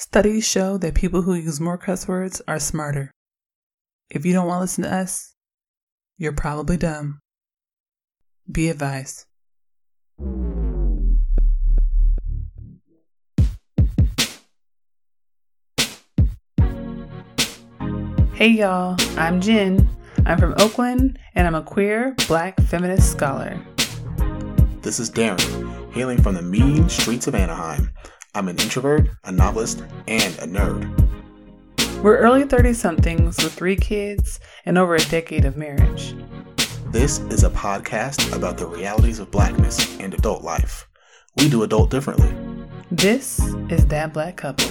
Studies show that people who use more cuss words are smarter. If you don't want to listen to us, you're probably dumb. Be advised. Hey y'all, I'm Jen. I'm from Oakland and I'm a queer black feminist scholar. This is Darren, hailing from the mean streets of Anaheim. I'm an introvert, a novelist, and a nerd. We're early 30 somethings with three kids and over a decade of marriage. This is a podcast about the realities of blackness and adult life. We do adult differently. This is That Black Couple.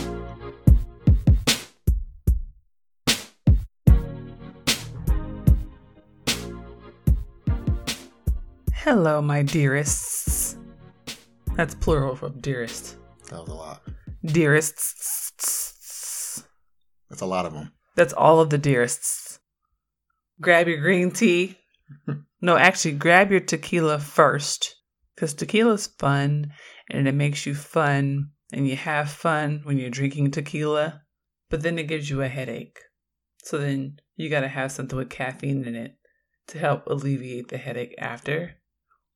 Hello, my dearests. That's plural of dearest. That was a lot. Dearests. That's a lot of them. That's all of the dearests. Grab your green tea. no, actually, grab your tequila first. Because tequila's fun and it makes you fun and you have fun when you're drinking tequila. But then it gives you a headache. So then you got to have something with caffeine in it to help alleviate the headache after.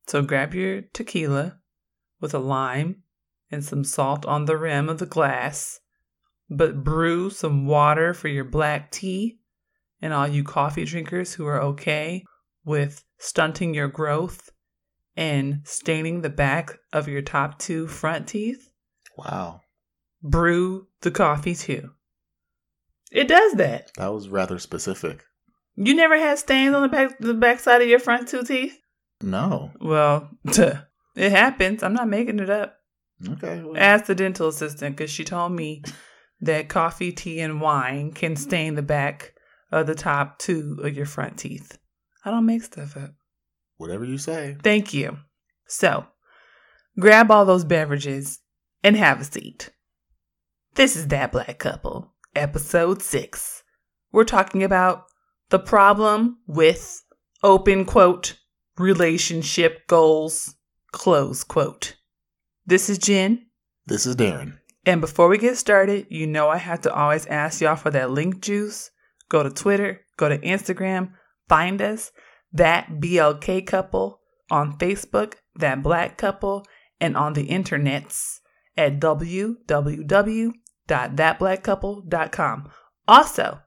So grab your tequila with a lime and some salt on the rim of the glass, but brew some water for your black tea and all you coffee drinkers who are okay with stunting your growth and staining the back of your top two front teeth. Wow. Brew the coffee too. It does that. That was rather specific. You never had stains on the back the back side of your front two teeth? No. Well, it happens. I'm not making it up. Okay. Well, Ask the dental assistant because she told me that coffee, tea, and wine can stain the back of the top two of your front teeth. I don't make stuff up. whatever you say. Thank you. So, grab all those beverages and have a seat. This is That Black Couple, episode six. We're talking about the problem with open quote relationship goals, close quote. This is Jen. This is Darren. And before we get started, you know I have to always ask y'all for that link juice. Go to Twitter, go to Instagram, find us, that BLK couple on Facebook, that black couple, and on the internets at www.thatblackcouple.com. Also,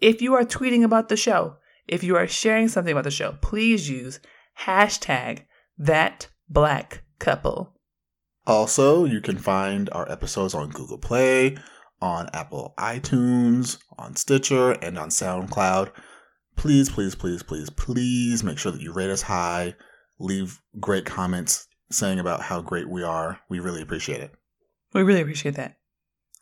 if you are tweeting about the show, if you are sharing something about the show, please use hashtag that black couple. Also, you can find our episodes on Google Play, on Apple iTunes, on Stitcher, and on SoundCloud. Please, please, please, please, please make sure that you rate us high. Leave great comments saying about how great we are. We really appreciate it. We really appreciate that.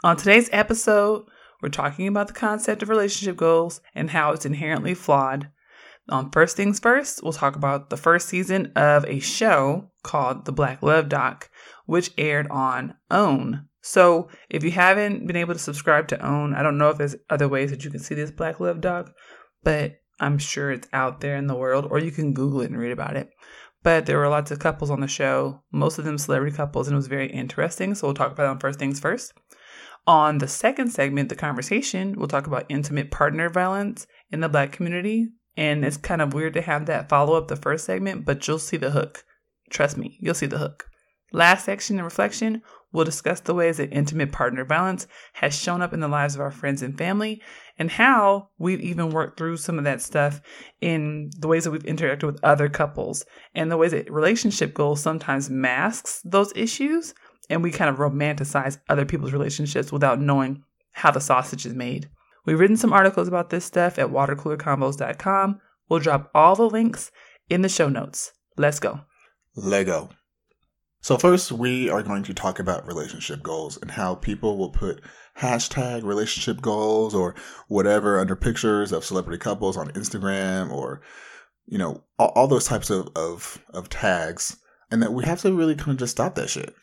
On today's episode, we're talking about the concept of relationship goals and how it's inherently flawed. On First Things First, we'll talk about the first season of a show called The Black Love Doc, which aired on OWN. So if you haven't been able to subscribe to OWN, I don't know if there's other ways that you can see this Black Love Doc, but I'm sure it's out there in the world, or you can Google it and read about it. But there were lots of couples on the show, most of them celebrity couples, and it was very interesting. So we'll talk about them First Things First. On the second segment, the conversation, we'll talk about intimate partner violence in the black community. And it's kind of weird to have that follow up the first segment, but you'll see the hook. Trust me, you'll see the hook. Last section and reflection, we'll discuss the ways that intimate partner violence has shown up in the lives of our friends and family and how we've even worked through some of that stuff in the ways that we've interacted with other couples and the ways that relationship goals sometimes masks those issues and we kind of romanticize other people's relationships without knowing how the sausage is made. We've written some articles about this stuff at watercoolerconvos.com. We'll drop all the links in the show notes. Let's go. Lego. So, first, we are going to talk about relationship goals and how people will put hashtag relationship goals or whatever under pictures of celebrity couples on Instagram or, you know, all, all those types of, of, of tags. And that we have to really kind of just stop that shit.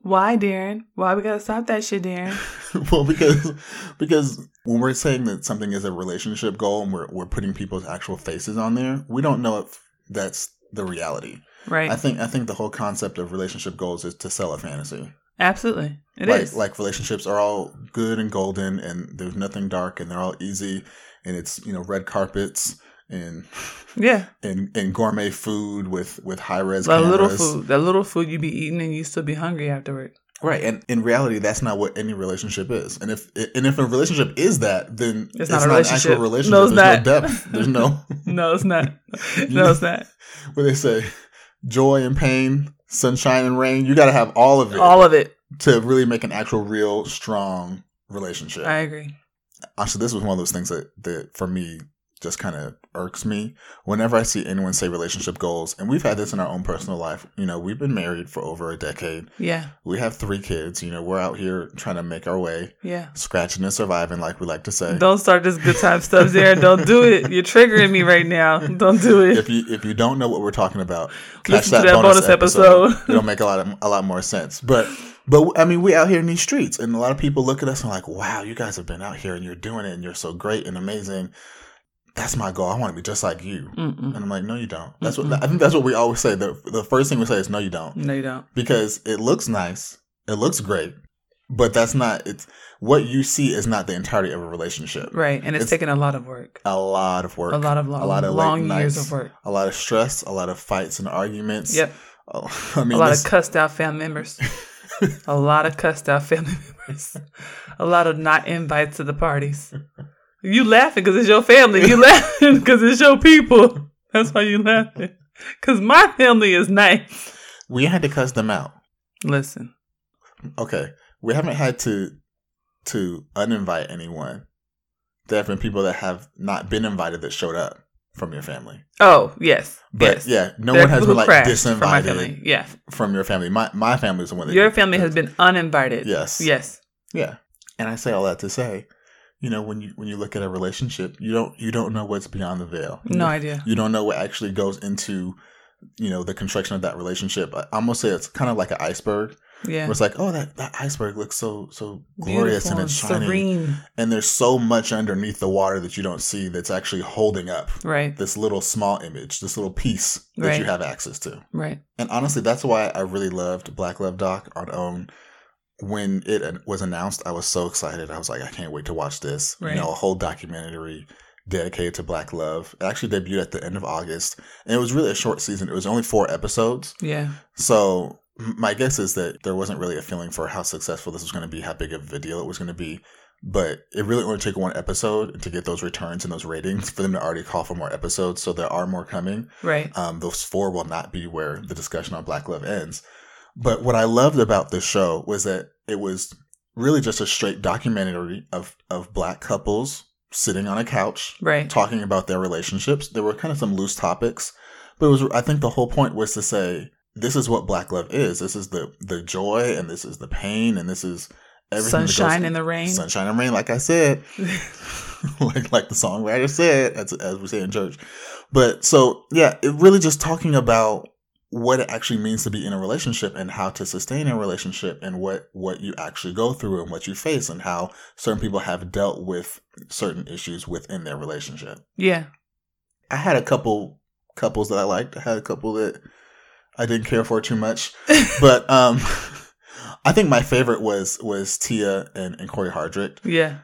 Why, Darren? Why we gotta stop that shit, Darren? well, because because when we're saying that something is a relationship goal and we're we're putting people's actual faces on there, we don't know if that's the reality. Right. I think I think the whole concept of relationship goals is to sell a fantasy, Absolutely. it is. like like relationships are all good and golden and there's nothing dark and they're all easy and it's you know red carpets and yeah. and, and gourmet food with with high res That little food. That little food you be eating and you still be hungry afterward. right and in reality that's not what any relationship is and if and if a relationship is that then It's it's, not a not, an relationship. actual relationship No, it's there's not. no depth there's no No, it's not. No, it's not. what they say joy and pain sunshine and rain you got to have all of it All of it. to really make an actual real strong relationship I agree. actually this was one of those things that that for me just kind of irks me whenever i see anyone say relationship goals and we've had this in our own personal life you know we've been married for over a decade Yeah. we have three kids you know we're out here trying to make our way Yeah. scratching and surviving like we like to say Don't start this good time stuff there. Don't do it. You're triggering me right now. Don't do it. if you if you don't know what we're talking about catch to that bonus episode. it'll make a lot of a lot more sense but but i mean we out here in these streets and a lot of people look at us and like wow you guys have been out here and you're doing it and you're so great and amazing that's my goal i want to be just like you Mm-mm. And I'm like, no, you don't. That's what I think. That's what we always say. The the first thing we say is, no, you don't, No, you don't. because it looks nice, it looks great, but that's not. It's what you see is not the entirety of a relationship. Right. And it's, It's- taken a lot of work. A lot of work, A lot of long, a lot of long years nights, of work. a lot of stress, a lot of fights and arguments. Yep. Oh, I mean, a lot of cussed out family members. a lot of cussed out family members. A lot of not invites to the parties. You laughing because it's your family. You laughing because it's your people. That's why you laughing. Because my family is nice. we had to cuss them out. Listen. Okay, we haven't had to to uninvite anyone. There have been people that have not been invited that showed up from your family. Oh yes, But yes. yeah, no There are one has been like crashed from my disinvited family. Yeah, from your family. My my family is the one that your family has been uninvited. Yes. Yes. Yeah. And I say all that to say, you know, when you when you look at a relationship, you don't you don't know what's beyond the veil. No idea. You don't know what actually goes into, you know, the construction of that relationship. I almost say it's kind of like an iceberg. Yeah. Where it's like, oh, that, that iceberg looks so so glorious Beautiful and it's shining, serene. and there's so much underneath the water that you don't see that's actually holding up Right. this little small image, this little piece that Right. you have access to. Right. And honestly, that's why I really loved Black Love Doc on OWN. When it was announced, I was so excited. I was like, I can't wait to watch this. Right. You know, a whole documentary dedicated to Black love. It actually debuted at the end of August, and it was really a short season. It was only four episodes. Yeah. So my guess is that there wasn't really a feeling for how successful this was going to be, how big of a deal it was going to be. But it really only took one episode to get those returns and those ratings for them to already call for more episodes. So there are more coming Right. um, those four will not be where the discussion on Black Love ends. But what I loved about this show was that it was really just a straight documentary of, of black couples sitting on a couch Right. talking about their relationships. There were kind of some loose topics, but it was I think the whole point was to say this is what black love is. This is the the joy and this is the pain and this is everything Sunshine in the rain. Sunshine and rain, like I said, like like the songwriter said, as as we say in church. But so yeah, it really just talking about what it actually means to be in a relationship and how to sustain a relationship and what what you actually go through and what you face and how certain people have dealt with certain issues within their relationship. yeah. I had a couple couples that I liked. I had a couple that I didn't care for too much, but um, I think my favorite was was Tia and, and Cory Hardrict. yeah.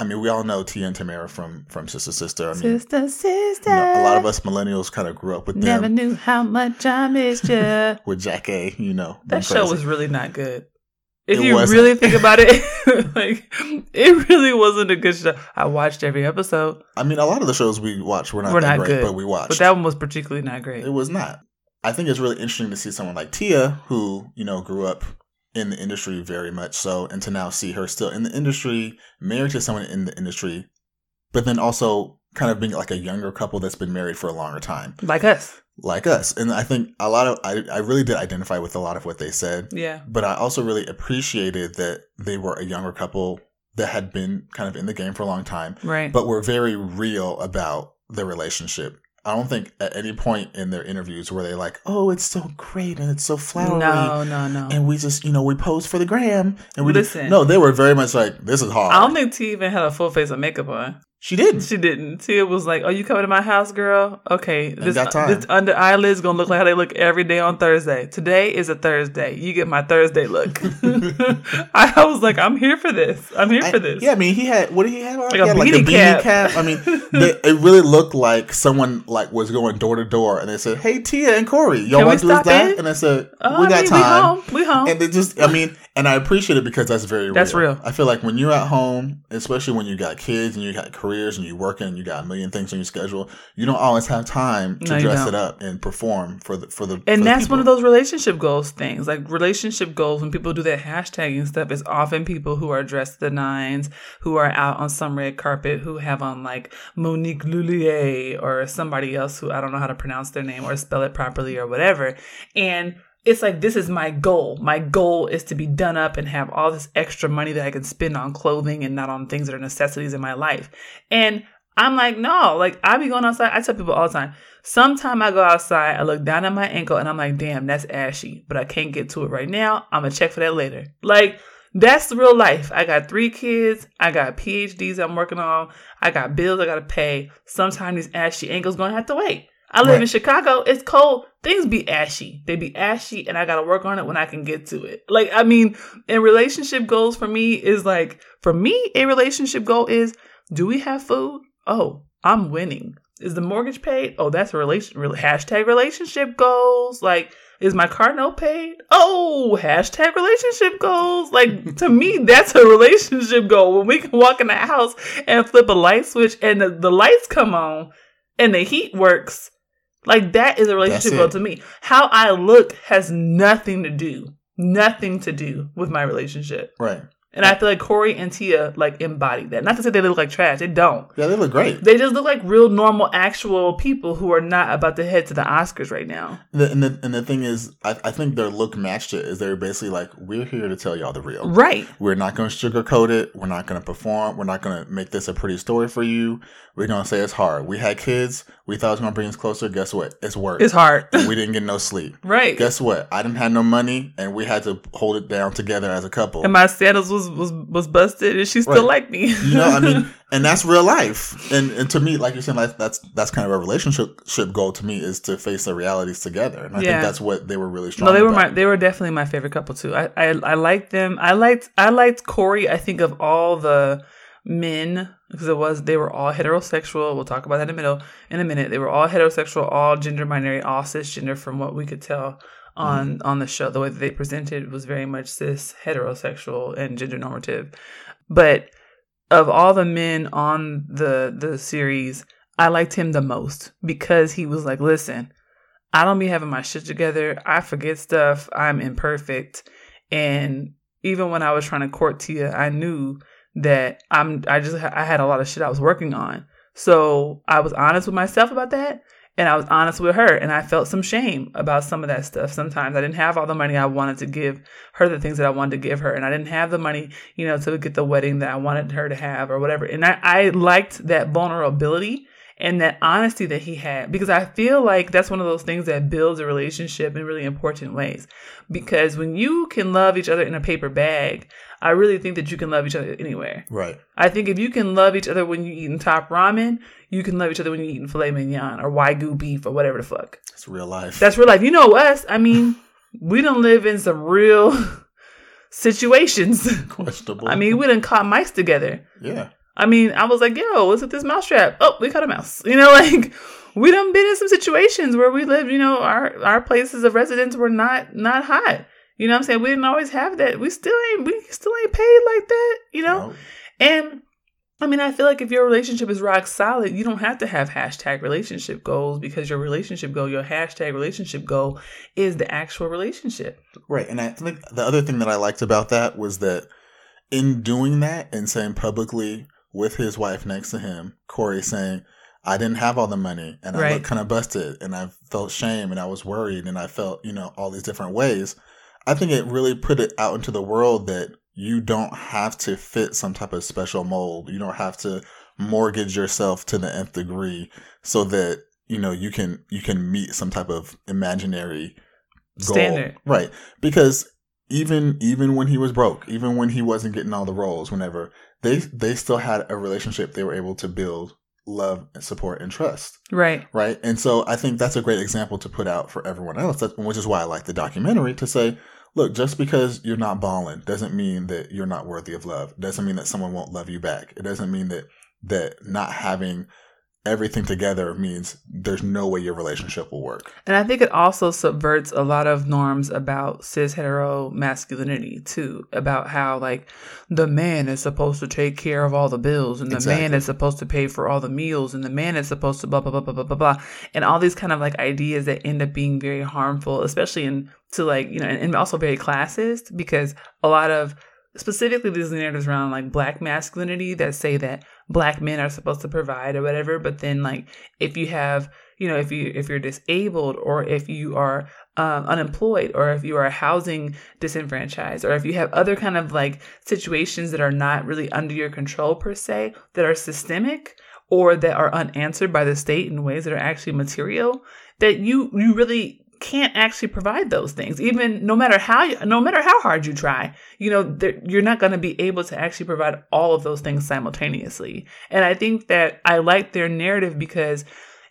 I mean, we all know Tia and Tamara from from Sister Sister. I mean, Sister, sister. you know, a lot of us millennials kind of grew up with never them Never knew how much I missed you. with Jackée You know, that show crazy. was really not good. If It you wasn't. really think about it, like it really wasn't a good show. I watched every episode, I mean, a lot of the shows we watched were not Were that not great, good. but we watched. but that one was particularly not great. It was not. I think it's really interesting to see someone like Tia, who, you know, grew up in the industry very much so, and to now see her still in the industry, married to someone in the industry, but then also kind of being like a younger couple that's been married for a longer time, Like us, like us. And I think a lot of, I, I really did identify with a lot of what they said, yeah, but I also really appreciated that they were a younger couple that had been kind of in the game for a long time right, but were very real about their relationship. I don't think at any point in their interviews were they like, "Oh, it's so great and it's so flowery." no, no, no. And we just, you know, we pose for the gram, and we Listen. No, they were very much like, "This is hard." I don't think T even had a full face of makeup on. She didn't. She didn't. Tia was like, "Oh, you coming to my house, girl? Okay, this, got time. this under eyelids gonna look like how they look every day on Thursday. Today is a Thursday. You get my Thursday look." I, I was like, "I'm here for this. I'm here I- for this." Yeah, I mean, he had what did he have on? Like He a had, like beanie beanie cap. cap. I mean, they, it really looked like someone like was going door to door, and they said, "Hey, Tia and Cory, y'all want to do that?" in? And I said, Oh, "We I got mean, time." We home. We home. And they just, I mean, and I appreciate it because that's very real. That's real. I feel like when you're at home, especially when you got kids and you got careers and you're working and you got a million things on your schedule, you don't always have time to No, dress it up and perform for the for the. and for the that's one of those relationship goals things. Like relationship goals, when people do that hashtagging stuff, is often people who are dressed the nines, who are out on some red carpet, who have on like Monique Lhuillier or somebody else who I don't know how to pronounce their name or spell it properly or whatever. And it's like this is my goal. My goal is to be done up and have all this extra money that I can spend on clothing and not on things that are necessities in my life. And I'm like, no, like I be going outside. I tell people all the time. Sometime I go outside, I look down at my ankle and I'm like, damn, that's ashy, but I can't get to it right now. I'm gonna check for that later. Like that's real life. I got three kids. I got PhDs I'm working on. I got bills I gotta pay. Sometimes these ashy ankles gonna have to wait. I live Right. in Chicago. It's cold. Things be ashy. They be ashy, and I gotta work on it when I can get to it. Like I mean, and relationship goals for me is like for me a relationship goal is do we have food? Oh, I'm winning. Is the mortgage paid? Oh, that's a relation. Really, hashtag relationship goals. Like, is my car note paid? Oh, hashtag relationship goals. Like to me, that's a relationship goal. When we can walk in the house and flip a light switch and the, the lights come on and the heat works, like that is a relationship goal to me. How I look has nothing to do, nothing to do with my relationship. right. And I feel like Cory and Tia like embody that. Not to say they look like trash. They don't. Yeah, they look great. They just look like real normal, actual people who are not about to head to the Oscars right now. The, and the and the thing is, I, I think their look matched it. Is they're basically like, we're here to tell y'all the real. Right. We're not going to sugarcoat it. We're not going to perform. We're not going to make this a pretty story for you. We're to say it's hard. We had kids. We thought it was going to bring us closer. Guess what? It's work. It's hard. And we didn't get no sleep. right. Guess what? I didn't have no money, and we had to hold it down together as a couple. and my sandals was was was busted, and she still Right. liked me. you know, I mean, and that's real life. And and to me, like you're saying, like, that's that's kind of a relationship goal to me is to face the realities together. And I Yeah. think that's what they were really strong. no, they were about. my they were definitely my favorite couple too. I, I I liked them. I liked I liked Cory. I think of all the men because it was they were all heterosexual. We'll talk about that in a minute. In a minute, they were all heterosexual, all gender binary, all cisgender. From what we could tell mm-hmm. on on the show, the way that they presented was very much cis heterosexual and gender normative. But of all the men on the the series, I liked him the most because he was like, listen. I don't be having my shit together. I forget stuff. I'm imperfect. And even when I was trying to court Tia, I knew that I'm I just I had a lot of shit I was working on. So I was honest with myself about that and I was honest with her and I felt some shame about some of that stuff. Sometimes I didn't have all the money I wanted to give her the things that I wanted to give her and I didn't have the money, you know, to get the wedding that I wanted her to have or whatever. And I, I liked that vulnerability and that honesty that he had because I feel like that's one of those things that builds a relationship in really important ways. Because when you can love each other in a paper bag, I really think that you can love each other anywhere. right. I think if you can love each other when you're eating top ramen, you can love each other when you're eating filet mignon or wagyu beef or whatever the fuck. It's real life. That's real life. You know us. I mean, we don't live in some real situations. questionable. I mean, we didn't caught mice together. yeah. I mean, I was like, yo, what's with this mouse trap? Oh, we caught a mouse. You know, like we done been in some situations where we live, you know, our our places of residence were not not hot. You know what I'm saying? We didn't always have that. We still ain't we still ain't paid like that, you know? No. And I mean, I feel like if your relationship is rock solid, you don't have to have hashtag relationship goals because your relationship goal, your hashtag relationship goal is the actual relationship. Right. And I think the other thing that I liked about that was that in doing that and saying publicly with his wife next to him, Cory saying, I didn't have all the money and I Right. looked kind of busted and I felt shame and I was worried and I felt, you know, all these different ways. I think it really put it out into the world that you don't have to fit some type of special mold. You don't have to mortgage yourself to the nth degree so that, you know, you can you can meet some type of imaginary goal. Standard. Right. Because even even when he was broke, even when he wasn't getting all the roles, whenever they they still had a relationship they were able to build love and support and trust. Right. Right. And so I think that's a great example to put out for everyone else. That's, which is why I like the documentary to say, look, just because you're not balling doesn't mean that you're not worthy of love. It doesn't mean that someone won't love you back. It doesn't mean that that not having everything together means there's no way your relationship will work. And I think it also subverts a lot of norms about cis hetero masculinity too, about how like the man is supposed to take care of all the bills and the Exactly. man is supposed to pay for all the meals and the man is supposed to blah blah blah blah blah blah blah and all these kind of like ideas that end up being very harmful, especially in to like, you know, and, and also very classist because a lot of specifically these narratives around like black masculinity that say that black men are supposed to provide or whatever but then like if you have you know if you if you're disabled or if you are um, unemployed or if you are housing disenfranchised or if you have other kind of like situations that are not really under your control per se that are systemic or that are unanswered by the state in ways that are actually material that you you really can't actually provide those things even no matter how you, no matter how hard you try you know you're not going to be able to actually provide all of those things simultaneously and i think that i like their narrative because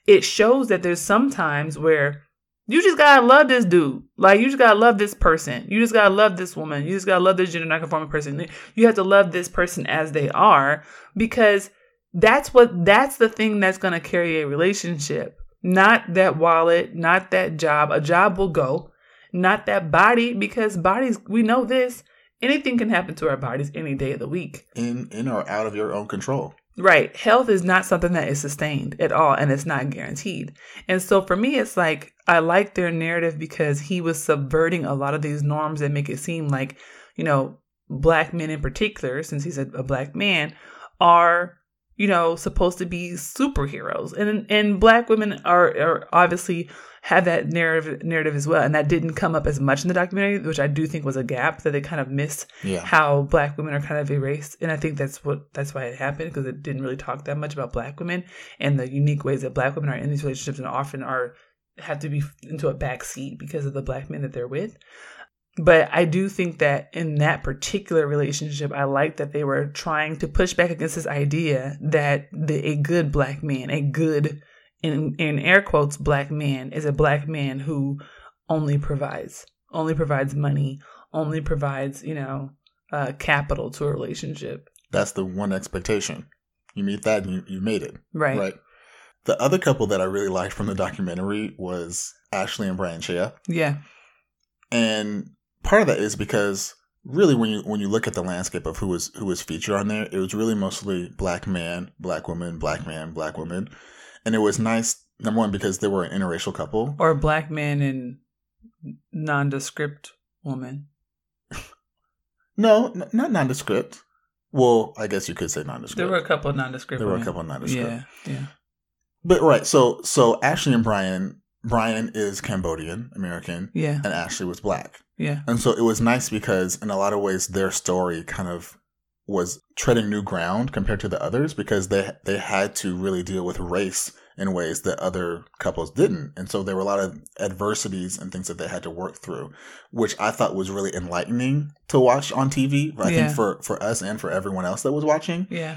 it shows that there's some times where you just gotta love this dude. Like you just gotta love this person. You just gotta love this woman. You just gotta love this gender nonconforming person. You have to love this person as they are because that's what that's the thing that's gonna carry a relationship. Not that wallet, not that job. A job will go, not that body because bodies. We know this. Anything can happen to our bodies any day of the week. In in or out of your own control. Right. Health is not something that is sustained at all and it's not guaranteed. And so for me, it's like I like their narrative because he was subverting a lot of these norms that make it seem like, you know, black men in particular, since he's a, a black man, are, you know, supposed to be superheroes. And and black women are, are obviously have that narrative narrative as well. And that didn't come up as much in the documentary, which I do think was a gap that they kind of missed Yeah. how black women are kind of erased and i think that's what that's why it happened because it didn't really talk that much about black women and the unique ways that black women are in these relationships and often are have to be into a back seat because of the black men that they're with but i do think that in that particular relationship i like that they were trying to push back against this idea that the, a good black man a good in in air quotes black man is a black man who only provides only provides money only provides you know uh, capital to a relationship. That's the one expectation. You meet that and you, you made it. Right. Right. The other couple that I really liked from the documentary was Ashley and Brian Shea. Yeah. And part of that is because really when you when you look at the landscape of who was who was featured on there, it was really mostly black man, black woman, black man, black woman. And it was nice number one because they were an interracial couple. Or black man and nondescript woman. No, n- not nondescript. Well, I guess you could say nondescript. There were a couple of nondescript. There were a couple of nondescript. Yeah. Yeah. But right, so so Ashley and Brian, Brian is Cambodian American, Yeah. and Ashley was black, Yeah. and so it was nice because in a lot of ways their story kind of was treading new ground compared to the others because they they had to really deal with race in ways that other couples didn't, and so there were a lot of adversities and things that they had to work through, which I thought was really enlightening to watch on TV. I Yeah. think for for us and for everyone else that was watching Yeah.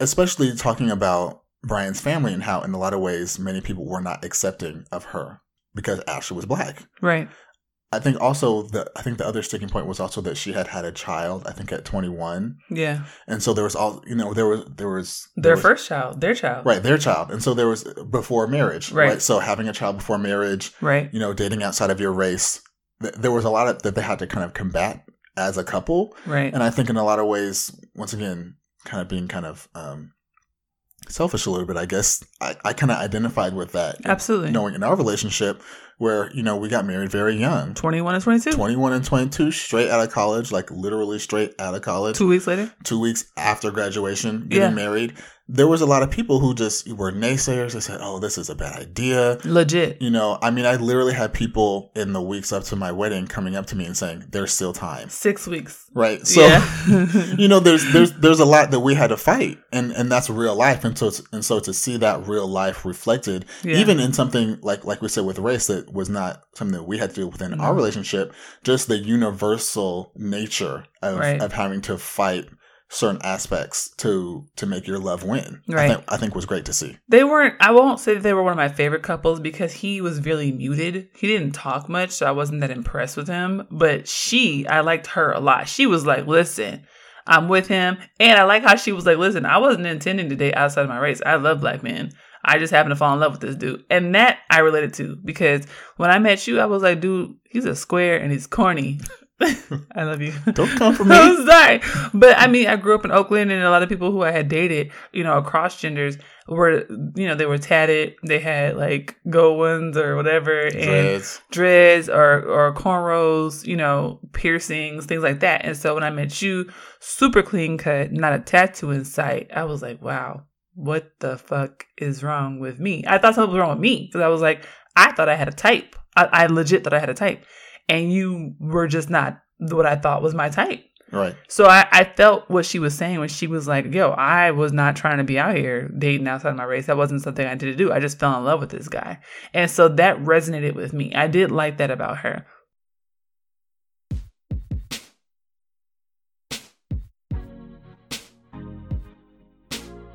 especially talking about Brian's family and how, in a lot of ways, many people were not accepting of her because Ashley was black. Right. I think also the I think the other sticking point was also that she had had a child. I think at 21, Yeah. and so there was all you know there was there was there Their was- first child. Their child. right their child, and so there was before marriage, Right. right? So having a child before marriage, Right. you know, dating outside of your race, th- there was a lot of that they had to kind of combat as a couple. Right. And I think in a lot of ways, once again, kind of being kind of um, selfish a little bit, I guess, I, I kind of identified with that. Absolutely. Knowing in our relationship where, you know, we got married very young 21 and 22. 21 and 22, straight out of college, like literally straight out of college, Two weeks later. two weeks after graduation, getting Yeah. married. There was a lot of people who just were naysayers. They said, oh, this is a bad idea. Legit. You know, I mean, I literally had people in the weeks up to my wedding coming up to me and saying, there's still time. Six weeks. Right. So, yeah. you know there's there's there's a lot that we had to fight and and that's real life and so it's, and so to see that real life reflected Yeah. even in something like like we said with race that was not something that we had to do within No. our relationship. Just the universal nature of, Right. of having to fight certain aspects to to make your love win. I Right. think I think was great to see. They weren't, I won't say that they were one of my favorite couples because he was really muted. He didn't talk much, so I wasn't that impressed with him. But she, I liked her a lot. She was like, listen, I'm with him. And I like how she was like, listen, I wasn't intending to date outside of my race. I love black men. I just happened to fall in love with this dude. And that I related to because when I met you, I was like, dude, he's a square and he's corny. I love you. Don't come for me. I'm sorry. But I mean, I grew up in Oakland and a lot of people who I had dated, you know, across genders were, you know, they were tatted. They had like gold ones or whatever and Dreads. dreads or, or cornrows, you know, piercings, things like that. And so when I met you, super clean cut, not a tattoo in sight, I was like, wow, what the fuck is wrong with me? I thought something was wrong with me because I was like, I thought I had a type. I, I legit thought I had a type. And you were just not what I thought was my type. Right. So I, I felt what she was saying when she was like, yo, I was not trying to be out here dating outside my race. That wasn't something I did to do. I just fell in love with this guy. And so that resonated with me. I did like that about her.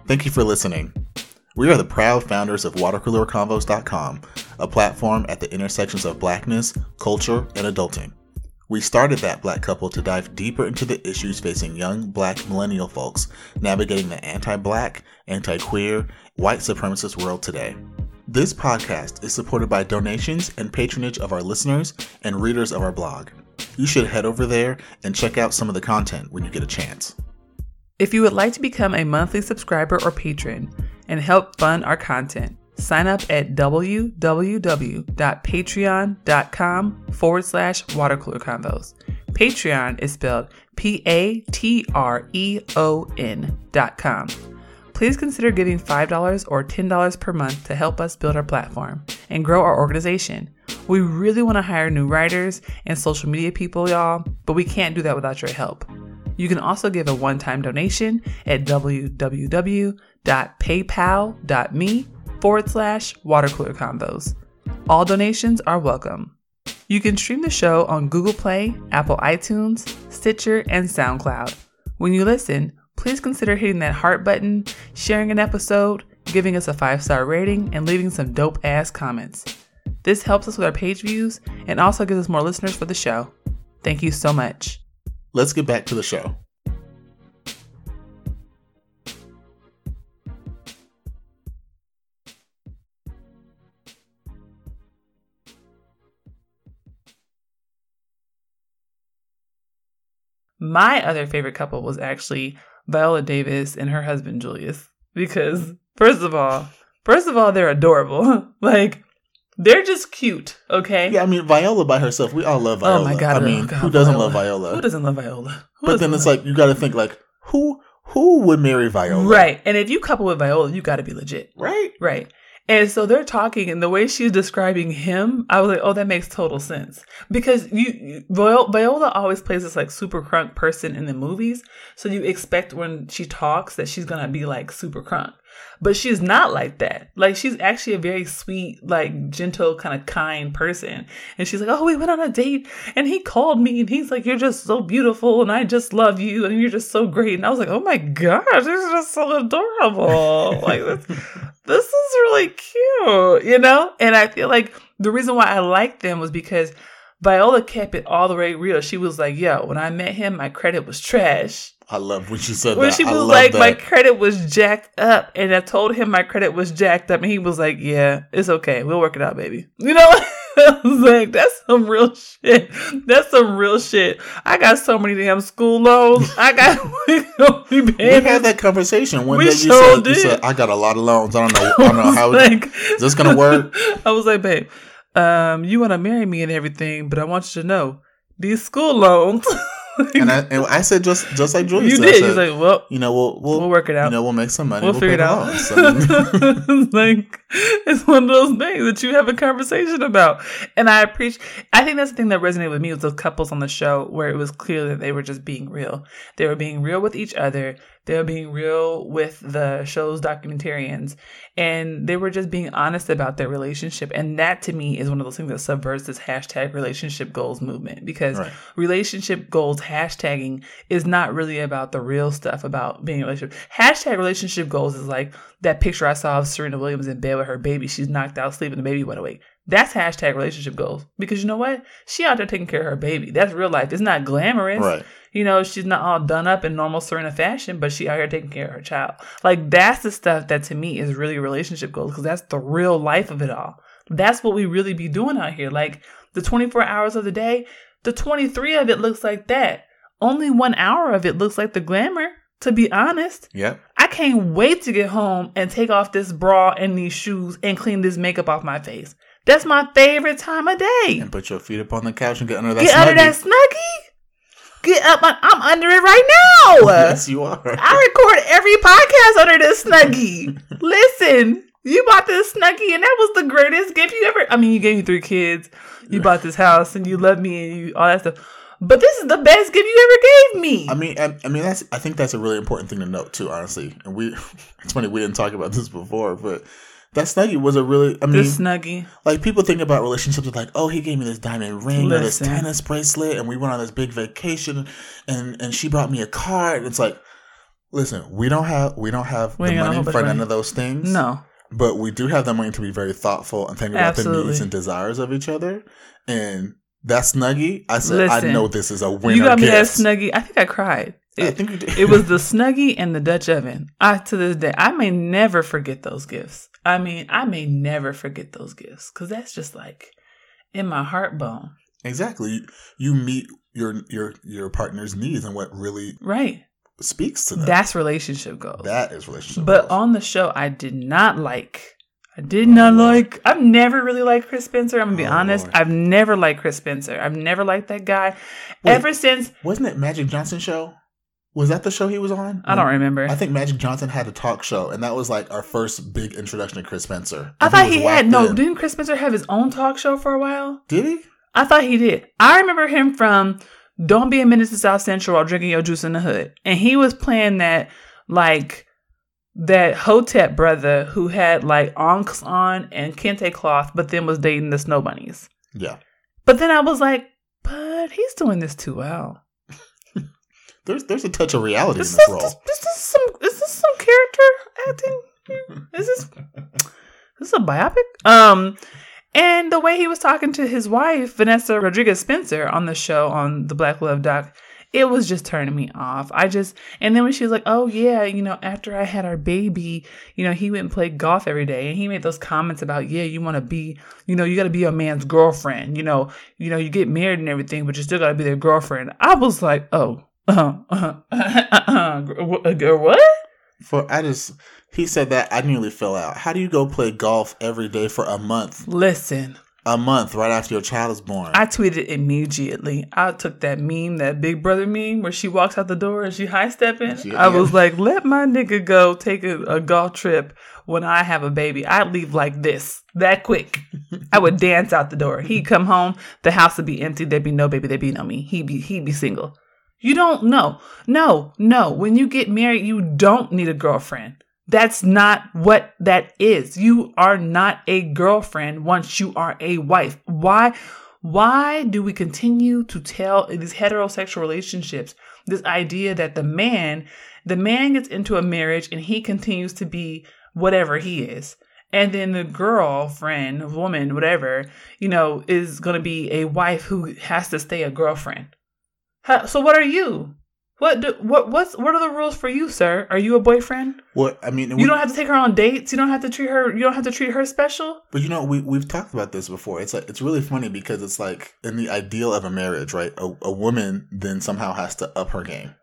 Thank you for listening. We are the proud founders of watercoolerconvos.com, a platform at the intersections of blackness, culture, and adulting. We started that black couple to dive deeper into the issues facing young black millennial folks navigating the anti black, anti queer, white supremacist world today. This podcast is supported by donations and patronage of our listeners and readers of our blog. You should head over there and check out some of the content when you get a chance. If you would like to become a monthly subscriber or patron and help fund our content, sign up at www.patreon.com forward slash watercooler convos. Patreon is spelled P A T R E O N dot com. Please consider giving $5 or $10 per month to help us build our platform and grow our organization. We really want to hire new writers and social media people, y'all, but we can't do that without your help. You can also give a one time donation at www.paypal.me forward slash watercooler convos. All donations are welcome. You can stream the show on Google Play, Apple iTunes, Stitcher, and SoundCloud. When you listen, please consider hitting that heart button, sharing an episode, giving us a five star rating, and leaving some dope ass comments. This helps us with our page views and also gives us more listeners for the show. Thank you so much. Let's get back to the show. My other favorite couple was actually Viola Davis and her husband Julius because first of all, first of all they're adorable. like they're just cute, okay? Yeah, I mean Viola by herself, we all love Viola. Oh my god! I oh mean, oh god, who doesn't Viola. love Viola? Who doesn't love Viola? Who but then it's like you got to think like who who would marry Viola? right. And if you couple with Viola, you got to be legit, Right? right? And so they're talking, and the way she's describing him, I was like, "Oh, that makes total sense." Because you, Viola always plays this like super crunk person in the movies, so you expect when she talks that she's gonna be like super crunk, but she's not like that. Like she's actually a very sweet, like gentle, kind of kind person. And she's like, "Oh, we went on a date, and he called me, and he's like, you're just so beautiful, and I just love you, and you're just so great." And I was like, "Oh my gosh, this is just so adorable!" like this, this is really cute, you know. And I feel like the reason why I liked them was because Viola kept it all the way real. She was like, "Yo, when I met him, my credit was trash." I love when she said when that. she was like, that. my credit was jacked up, and I told him my credit was jacked up, and he was like, "Yeah, it's okay, we'll work it out, baby." You know, I was like, "That's some real shit. That's some real shit." I got so many damn school loans. I got we had that conversation one We day. You sure said, you said, "I got a lot of loans. I don't know. I don't know how like, is this gonna work." I was like, "Babe, um, you want to marry me and everything, but I want you to know these school loans." and I and I said just just like Julie you said, did. I You're like, well, you know, we'll we'll, we'll work it out. you know, we'll make some money. we'll, figure pay it out. loans. So, like it's one of those things that you have a conversation about, and I appreciate. I think that's the thing that resonated with me was those couples on the show, where it was clear that they were just being real. They were being real with each other. They were being real with the show's documentarians, and they were just being honest about their relationship. And that to me is one of those things that subverts this hashtag relationship goals movement because Right. relationship goals hashtagging is not really about the real stuff about being in a relationship. Hashtag relationship goals is like that picture I saw of Serena Williams in bed with her baby. She's knocked out sleeping, the baby went away. That's hashtag relationship goals because you know what? She out there taking care of her baby. That's real life. It's not glamorous. right. You know, she's not all done up in normal Serena fashion, but she out here taking care of her child. Like that's the stuff that to me is really relationship goals because that's the real life of it all. That's what we really be doing out here. Like the 24 hours of the day, the 23 of it looks like that. Only one hour of it looks like the glamour, to be honest. Yeah. I can't wait to get home and take off this bra and these shoes and clean this makeup off my face. That's my favorite time of day. And put your feet up on the couch and get under that. Get under snuggie. that snuggie. Get up. I'm under it right now. Yes, you are. I record every podcast under this snuggie. Listen, you bought this snuggie, and that was the greatest gift you ever. I mean, you gave me three kids. You bought this house, and you love me, and you all that stuff. But this is the best gift you ever gave me. I mean, I, I mean, that's. I think that's a really important thing to note too. Honestly, and we. It's funny we didn't talk about this before, but that snuggie was a really. I mean, this snuggie. like people think about relationships with like, oh, he gave me this diamond ring or this tennis bracelet, and we went on this big vacation, and and she brought me a car. And it's like, listen, we don't have we don't have We the ain't got a money for none of those things. No. but we do have the money to be very thoughtful and think about the needs and desires of each other. And that snuggie, I said, I know this is a winner. you got me that snuggie. I think I cried. I It, think you did. it was the snuggie and the Dutch oven. I to this day, I may never forget those gifts. I mean, I may never forget those gifts because that's just like in my heart bone. exactly. You, meet your your your partner's needs and what really Right. speaks to them. That's relationship goals. that is relationship. But goals. on the show, I did not like. I did not Oh, Lord. like. I've never really liked Chris Spencer. I'm gonna be Oh, honest. Lord. I've never liked Chris Spencer. I've never liked that guy. Wait. Ever since wasn't it Magic Johnson show? Was that the show he was on? I don't remember. I think Magic Johnson had a talk show, and that was like our first big introduction to Chris Spencer. I thought he had no. in. Didn't Chris Spencer have his own talk show for a while? Did he? I thought he did. I remember him from "Don't Be a Menace to South Central" while drinking your juice in the hood, and he was playing that like that Hotep brother who had like ankhs on and kente cloth, but then was dating the snow bunnies. Yeah. But then I was like, but he's doing this too well. There's there's a touch of reality Is in this, this role. this, is this some is this some character acting? Is this is this a biopic? Um and the way he was talking to his wife, Vanessa Rodriguez Spencer, on the show on the Black Love Doc, it was just turning me off. I just and then when she was like, Oh yeah, you know, after I had our baby, you know, he went and played golf every day and he made those comments about, yeah, you wanna be, you know, you gotta be a man's girlfriend, you know, you know, you get married and everything, but you still gotta be their girlfriend. I was like, Oh, uh, uh, uh, girl, what? For I just he said that I nearly fell out. How do you go play golf every day for a month? Listen, A month right after your child is born. I tweeted immediately. I took that meme, that Big Brother meme, where she walks out the door and she high stepping. She- I was like, let my nigga go take a, a golf trip when I have a baby. I'd leave like this, that quick. I would dance out the door. He'd come home, the house would be empty. There'd be no baby. There'd be no me. He'd be he'd be single. You don't know. No, no. When you get married, you don't need a girlfriend. That's not what that is. You are not a girlfriend once you are a wife. Why? Why do we continue to tell these heterosexual relationships this idea that the man, the man gets into a marriage and he continues to be whatever he is. And then the girlfriend, woman, whatever, you know, is going to be a wife who has to stay a girlfriend. How, so what are you? What do, what what's what are the rules for you, sir? Are you a boyfriend? what I mean, You don't have to take her on dates. You don't have to treat her. You don't have to treat her special. But you know, we we've talked about this before. It's like it's really funny because it's like in the ideal of a marriage, right? A, a woman then somehow has to up her game.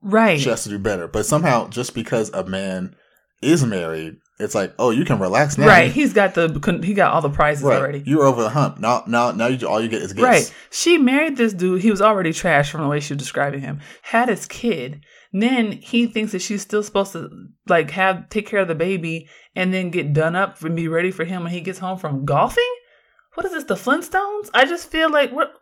Right. She has to do better. But somehow, just because a man is married, it's like, oh, you can relax now. Right. He's got the he got all the prizes Right. already. You're over the hump. Now, now, now, you, all you get is gifts. Right. She married this dude. He was already trash from the way she was describing him. Had his kid. Then he thinks that she's still supposed to like have take care of the baby and then get done up and be ready for him when he gets home from golfing. What is this? The Flintstones? I just feel like what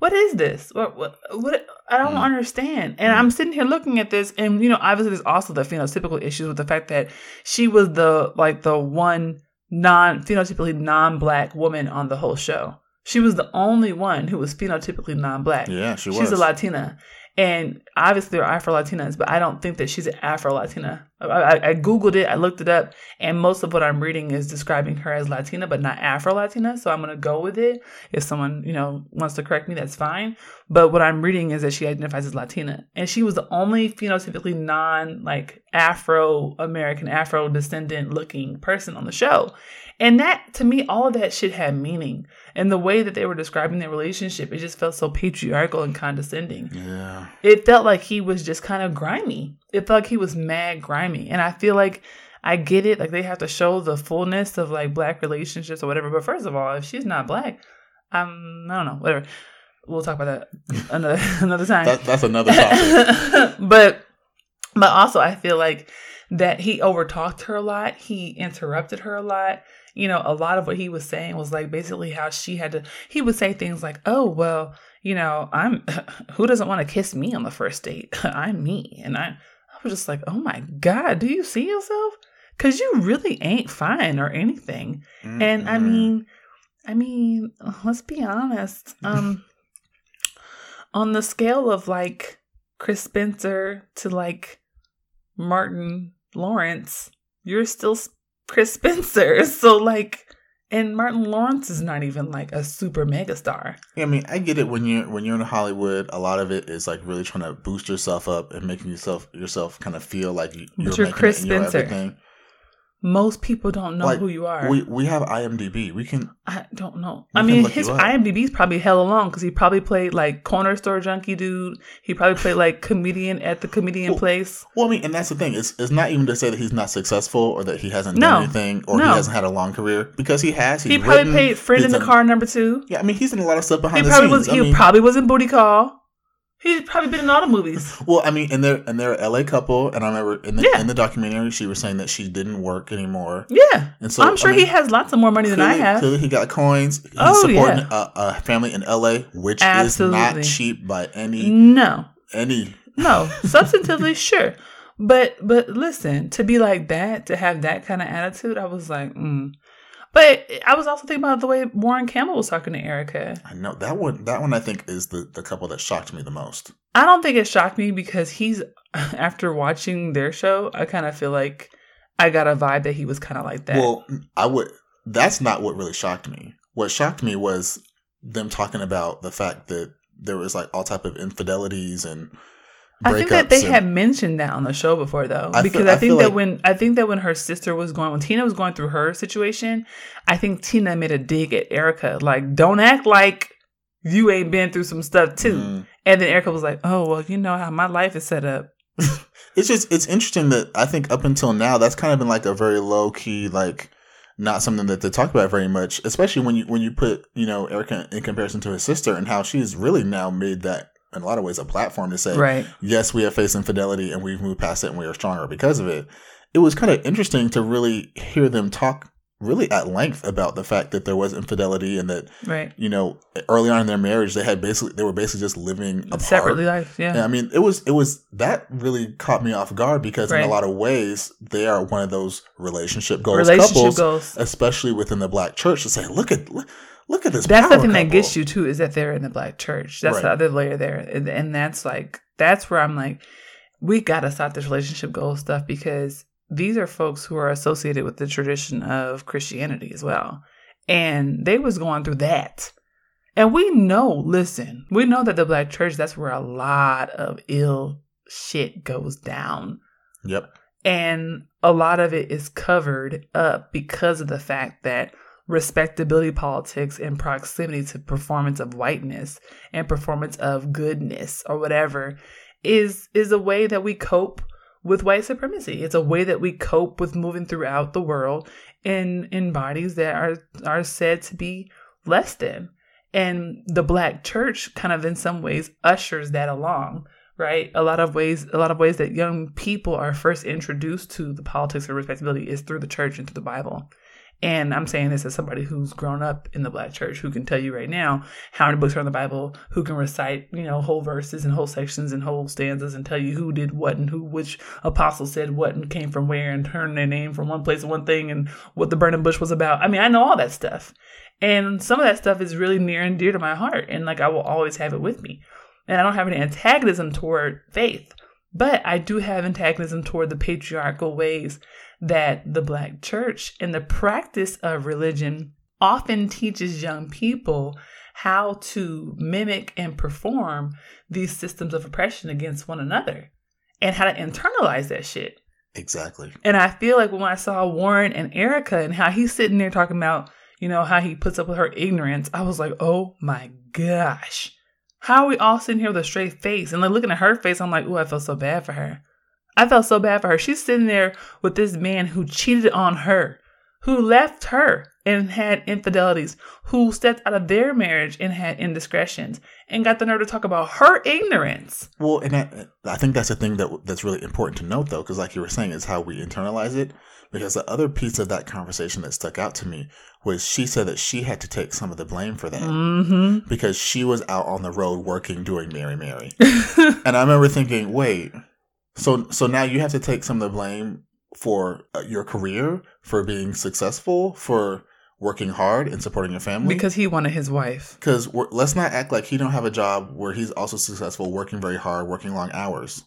what is this? What what, what I don't Mm. understand. And I'm sitting here looking at this, and you know, obviously, there's also the phenotypical issues with the fact that she was the like the one non phenotypically non-black woman on the whole show. She was the only one who was phenotypically non-black. Yeah, she was. She's a Latina. And obviously, there are Afro Latinas, but I don't think that she's an Afro Latina. I, I, I Googled it, I looked it up, and most of what I'm reading is describing her as Latina, but not Afro Latina. So I'm going to go with it. If someone, you know, wants to correct me, that's fine. But what I'm reading is that she identifies as Latina. And she was the only phenotypically non, like, Afro American, Afro descendant looking person on the show. And that, to me, all of that shit had meaning. And the way that they were describing their relationship, it just felt so patriarchal and condescending. Yeah. It felt like he was just kind of grimy. It felt like he was mad grimy. And I feel like I get it. Like they have to show the fullness of like black relationships or whatever. But first of all, if she's not black, I'm, I don't know, whatever. We'll talk about that another another time. That, that's another topic. but but also I feel like that he overtalked her a lot. He interrupted her a lot. You know, a lot of what he was saying was like basically how she had to he would say things like, "Oh, well, you know, I'm who doesn't want to kiss me on the first date? I'm me." And I I was just like, "Oh my god, do you see yourself? Cuz you really ain't fine or anything." And I mean, I mean, let's be honest. Um, on the scale of like Chris Spencer to like Martin Lawrence, you're still Chris Spencer. So like, and Martin Lawrence is not even like a super mega star. Yeah, I mean, I get it when you're when you're in Hollywood. A lot of it is like really trying to boost yourself up and making yourself yourself kind of feel like you- you're, you're making Chris Spencer. everything. Most people don't know Like, who you are. We we have IMDb. We can I don't know. I mean, his IMDb is probably hella long because he probably played like corner store junkie dude. He probably played like comedian at the comedian Well, place. Well, I mean, and that's the thing. It's it's not even to say that he's not successful or that he hasn't No. done anything or No. he hasn't had a long career because he has. He's He probably written, played friend in the car number two. Yeah, I mean, he's done a lot of stuff He behind the probably scenes. was. I He mean, probably was in Booty Call. He's probably been in all the movies. well, I mean, and they're and they're a LA couple, and I remember in the Yeah. in the documentary she was saying that she didn't work anymore. Yeah, And so I'm sure I mean, he has lots of more money than I have. clearly he got coins. He's Oh, supporting yeah. a, a family in LA, which Absolutely. is not cheap by any No, any. no, substantively sure, but but listen, to be like that, to have that kind of attitude, I was like, mm. But I was also thinking about the way Warren Campbell was talking to Erica. I know that one. That one I think is the the couple that shocked me the most. I don't think it shocked me because he's after watching their show, I kind of feel like I got a vibe that he was kind of like that. Well, I would. That's not what really shocked me. What shocked me was them talking about the fact that there was like all type of infidelities and. I think that they and- had mentioned that on the show before, though, I feel- because I I, think that like- when I think that when her sister was going, when Tina was going through her situation, I think Tina made a dig at Erica, like, "Don't act like you ain't been through some stuff too." Mm. And then Erica was like, "Oh well, you know how my life is set up." It's just it's interesting that I think up until now that's kind of been like a very low key like not something that they talk about very much, especially when you when you put you know Erica in comparison to her sister and how she's really now made that in a lot of ways a platform to say Right. yes we have faced infidelity and we've moved past it and we are stronger because of it. It was kind of interesting to really hear them talk really at length about the fact that there was infidelity and that Right. you know early on in their marriage they had basically they were basically just living apart. Separately life. Yeah. And I mean, it was it was that really caught me off guard because in a lot of ways they are one of those relationship goals Relationship couples, goals. especially within the black church. To say, look at look, look at this. That's the thing that gets you too is that they're in the black church. That's Right. the other layer there, and, and that's like that's where I'm like, we gotta stop this relationship goal stuff because these are folks who are associated with the tradition of Christianity as well, and they was going through that, and we know. Listen, we know that the black church that's where a lot of ill shit goes down. Yep. And a lot of it is covered up because of the fact that respectability politics and proximity to performance of whiteness and performance of goodness or whatever is is a way that we cope with white supremacy. It's a way that we cope with moving throughout the world in in bodies that are are said to be less than. And the black church kind of in some ways ushers that along, right? A lot of ways a lot of ways that young people are first introduced to the politics of respectability is through the church and through the Bible. And I'm saying this as somebody who's grown up in the black church who can tell you right now how many books are in the Bible, who can recite, you know, whole verses and whole sections and whole stanzas and tell you who did what and who which apostle said what and came from where and turned their name from one place to one thing and what the burning bush was about. I mean, I know all that stuff. And some of that stuff is really near and dear to my heart. And like I will always have it with me. And I don't have any antagonism toward faith, but I do have antagonism toward the patriarchal ways that the Black church and the practice of religion often teaches young people how to mimic and perform these systems of oppression against one another and how to internalize that shit. Exactly. And I feel like when I saw Warren and Erica and how he's sitting there talking about, you know, how he puts up with her ignorance, I was like, oh my gosh. How are we all sitting here with a straight face? And like looking at her face, I'm like, oh, I feel so bad for her. I felt so bad for her. She's sitting there with this man who cheated on her, who left her and had infidelities, who stepped out of their marriage and had indiscretions, and got the nerve to talk about her ignorance. Well, and I, I think that's the thing that that's really important to note, though, because like you were saying, is how we internalize it. Because the other piece of that conversation that stuck out to me was she said that she had to take some of the blame for that Mm-hmm. because she was out on the road working doing Mary Mary, and I remember thinking, wait, so so now you have to take some of the blame for uh, your career, for being successful, for working hard and supporting your family. because he wanted his wife. Because let's not act like he don't have a job where he's also successful, working very hard, working long hours.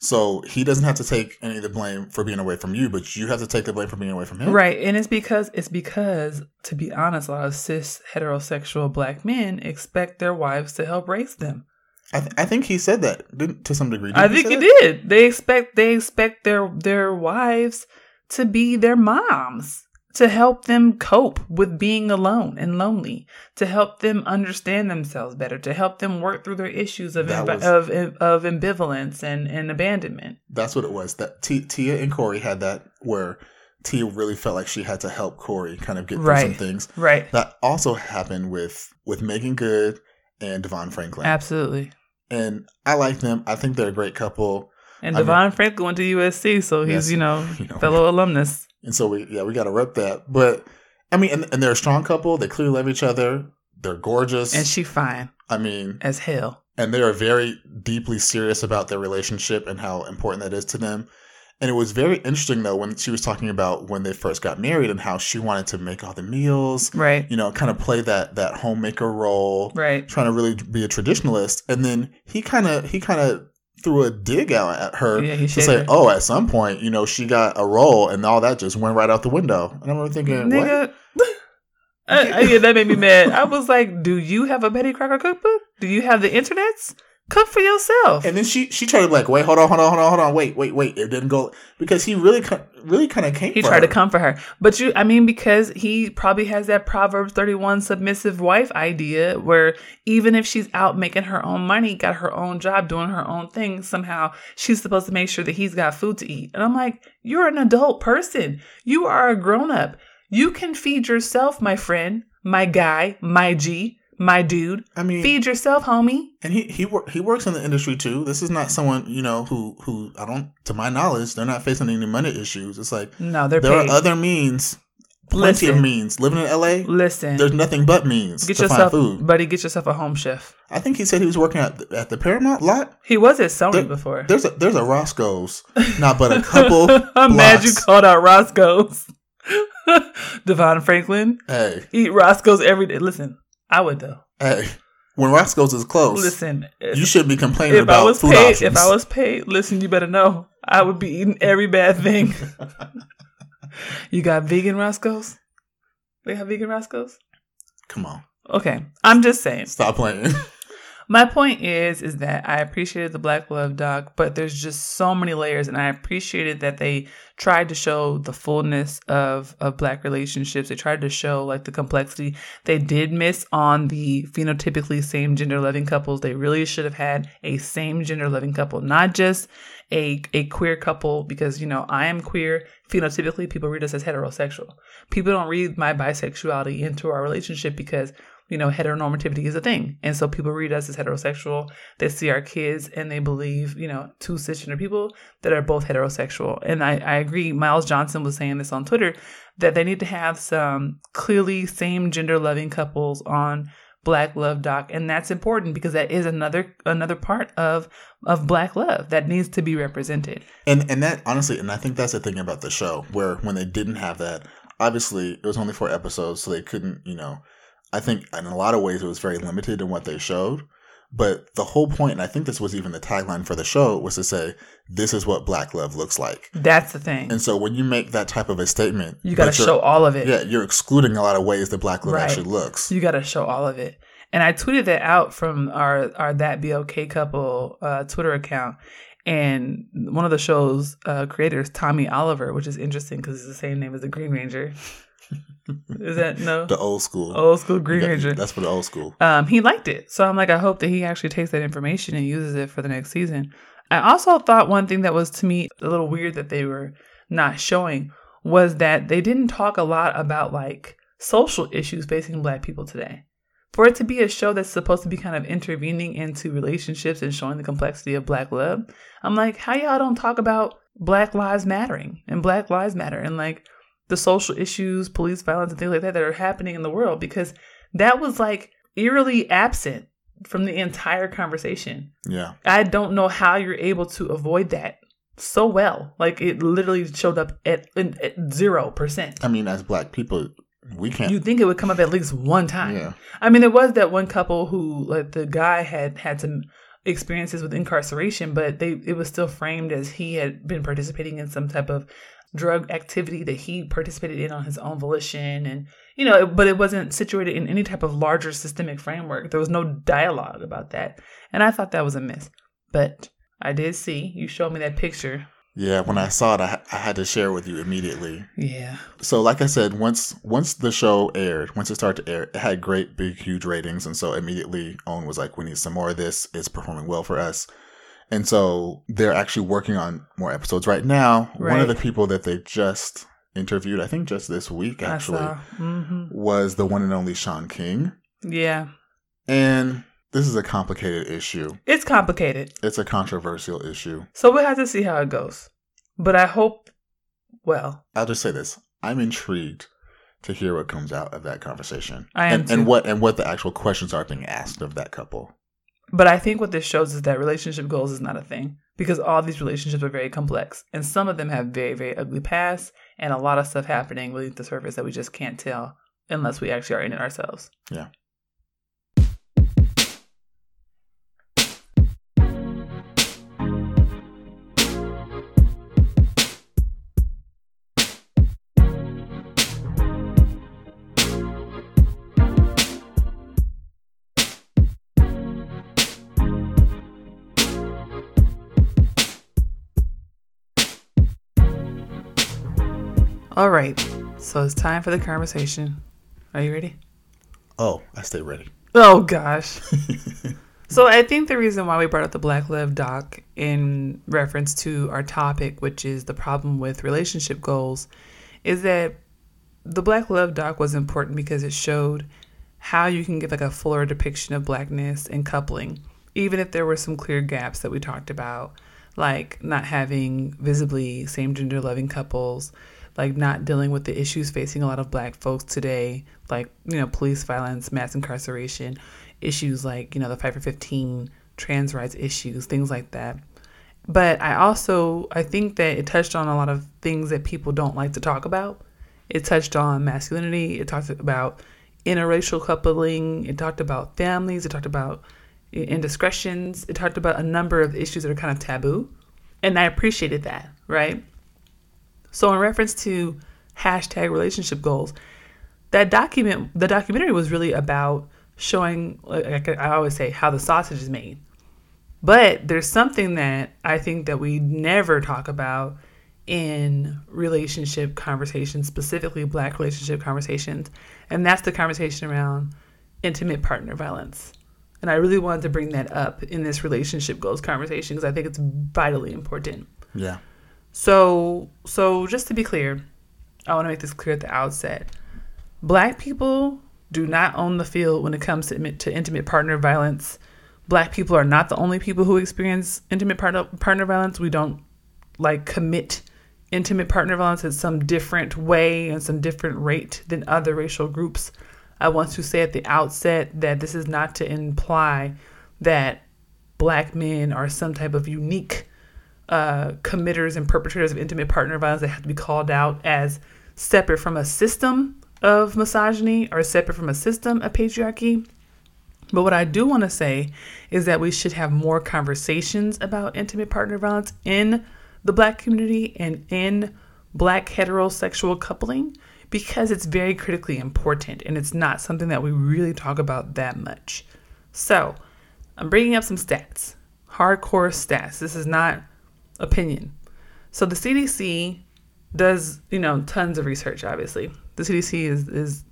So he doesn't have to take any of the blame for being away from you, but you have to take the blame for being away from him. Right. And it's because it's because, to be honest, a lot of cis heterosexual black men expect their wives to help raise them. I, th- I think he said that didn't, to some degree. I Didn't think say he did. They expect they expect their their wives to be their moms, to help them cope with being alone and lonely, to help them understand themselves better, to help them work through their issues of ambi- was- of of ambivalence and, and abandonment. That's what it was. That T- Tia and Cory had that where Tia really felt like she had to help Cory kind of get through some things. Right. That also happened with with Meagan Good and DeVon Franklin. Absolutely. And I like them. I think they're a great couple. And I mean- DeVon Franklin went to USC, so he's, Yes, you know, you know. fellow alumnus. And so we yeah, we gotta rep that. But I mean and, and they're a strong couple. They clearly love each other. They're gorgeous. And she fine I mean as hell. and they are very deeply serious about their relationship and how important that is to them. And it was very interesting though when she was talking about when they first got married and how she wanted to make all the meals, Right. you know, kind of play that that homemaker role, Right. trying to really be a traditionalist. And then he kind of he kind of threw a dig out at her Yeah, to say. "Oh, at some point, you know, she got a role, and all that just went right out the window." And I remember thinking, "What?" Nigga. I, I, yeah, that made me mad. I was like, "Do you have a Betty Crocker cookbook? Do you have the internets? Cook for yourself." And then she she tried to be like, wait, hold on, hold on, hold on, hold on, wait, wait, wait. It didn't go because he really really kind of came. he tried her. to comfort her, but you, I mean, because he probably has that Proverbs thirty-one submissive wife idea, where even if she's out making her own money, got her own job, doing her own thing, somehow she's supposed to make sure that he's got food to eat. And I'm like, you're an adult person. You are a grown-up. You can feed yourself, my friend, my guy, my G, my dude. I mean, Feed yourself, homie. and he he wor- he works in the industry too. This is not someone you know who who I don't, to my knowledge, they're not facing any money issues. It's like No, they're there paid. are other means, plenty of means. Living in L.A., Listen, there's nothing but means get to yourself, find food. buddy. Get yourself a home chef. I think he said he was working at the, at the Paramount lot. He was at Sony There- before. There's a there's a Roscoe's, not but a couple. I'm mad you called out Roscoe's. DeVon Franklin Hey, eat Roscoe's every day. Listen, I would though. hey, when Roscoe's is closed, Listen, you shouldn't be complaining if about I was food paid, options. if I was paid, listen, you better know I would be eating every bad thing. you got vegan Roscoe's? They have vegan Roscoe's? Come on, Okay, I'm just saying. stop playing. My point is, is that I appreciated the Black Love doc, but there's just so many layers, and I appreciated that they tried to show the fullness of of Black relationships. They tried to show like the complexity. They did miss on the phenotypically same gender loving couples. They really should have had a same gender loving couple, not just a a queer couple, because you know I am queer. Phenotypically, people read us as heterosexual. People don't read my bisexuality into our relationship because you know, heteronormativity is a thing. And so people read us as heterosexual. They see our kids and they believe, you know, two cisgender people that are both heterosexual. And I, I agree. Miles Johnson was saying this on Twitter that they need to have some clearly same gender loving couples on black love doc and that's important because that is another another part of of black love that needs to be represented and and that honestly and i think that's the thing about the show where when they didn't have that obviously it was only four episodes so they couldn't you know I think in a lot of ways it was very limited in what they showed. But the whole point, and I think this was even the tagline for the show, was to say, this is what black love looks like. That's the thing. And so when you make that type of a statement, you got to show all of it. Yeah, you're excluding a lot of ways that black love right. actually looks. You got to show all of it. And I tweeted that out from our, our That BLK Couple uh, Twitter account. And one of the show's uh, creators, Tommy Oliver, which is interesting because it's the same name as the Green Ranger. Is that no? the old school. Old school Green Ranger. That's for the old school. Um, he liked it. So I'm like, I hope that he actually takes that information and uses it for the next season. I also thought one thing that was to me a little weird that they were not showing was that they didn't talk a lot about like social issues facing black people today. For it to be a show that's supposed to be kind of intervening into relationships and showing the complexity of black love, I'm like, how y'all don't talk about Black Lives Mattering and Black Lives Matter and like the social issues, police violence, and things like that that are happening in the world because that was like eerily absent from the entire conversation. Yeah. I don't know how you're able to avoid that so well. Like it literally showed up at zero percent. I mean, as black people, we can't. You think it would come up at least one time? Yeah. I mean, there was that one couple who, like, the guy had had some experiences with incarceration, but they it was still framed as he had been participating in some type of drug activity that he participated in on his own volition. And you know but it wasn't situated in any type of larger systemic framework. There was no dialogue about that. And i thought that was a miss but i did see you showed me that picture. Yeah when i saw it i, I had to share with you immediately. Yeah. So like i said once once the show aired once it started to air it had great big huge ratings. And so immediately OWN was like we need some more of this. It's performing well for us and so they're actually working on more episodes right now. Right. One of the people that they just interviewed, I think just this week actually, mm-hmm. was the one and only Shaun King. Yeah. And this is a complicated issue. It's complicated. It's a controversial issue. So we'll have to see how it goes. But I hope, well. I'll just say this I'm intrigued to hear what comes out of that conversation. I am and, and what and what the actual questions are being asked of that couple. But I think what this shows is that relationship goals is not a thing because all these relationships are very complex and some of them have very, very ugly pasts and a lot of stuff happening beneath the surface that we just can't tell unless we actually are in it ourselves. Yeah. All right. So it's time for the conversation. Are you ready? Oh, I stay ready. Oh gosh. so I think the reason why we brought up the Black Love doc in reference to our topic, which is the problem with relationship goals, is that the Black Love doc was important because it showed how you can get like a fuller depiction of blackness and coupling, even if there were some clear gaps that we talked about, like not having visibly same gender loving couples like not dealing with the issues facing a lot of black folks today, like, you know, police violence, mass incarceration, issues like, you know, the fight for 15, trans rights issues, things like that. But I also I think that it touched on a lot of things that people don't like to talk about. It touched on masculinity, it talked about interracial coupling, it talked about families, it talked about indiscretions, it talked about a number of issues that are kind of taboo. And I appreciated that, right? So in reference to hashtag relationship goals, that document, the documentary was really about showing, like I always say, how the sausage is made. But there's something that I think that we never talk about in relationship conversations, specifically black relationship conversations, and that's the conversation around intimate partner violence. And I really wanted to bring that up in this relationship goals conversation because I think it's vitally important. Yeah. So, so just to be clear, I want to make this clear at the outset. Black people do not own the field when it comes to, intimate partner violence. Black people are not the only people who experience intimate partner partner violence. We don't like commit intimate partner violence in some different way and some different rate than other racial groups. I want to say at the outset that this is not to imply that black men are some type of unique uh, committers and perpetrators of intimate partner violence that have to be called out as separate from a system of misogyny or separate from a system of patriarchy. But what I do want to say is that we should have more conversations about intimate partner violence in the black community and in black heterosexual coupling because it's very critically important and it's not something that we really talk about that much. So, I'm bringing up some stats, hardcore stats. This is not opinion. So, the CDC does, you know, tons of research, obviously. The CDC is, is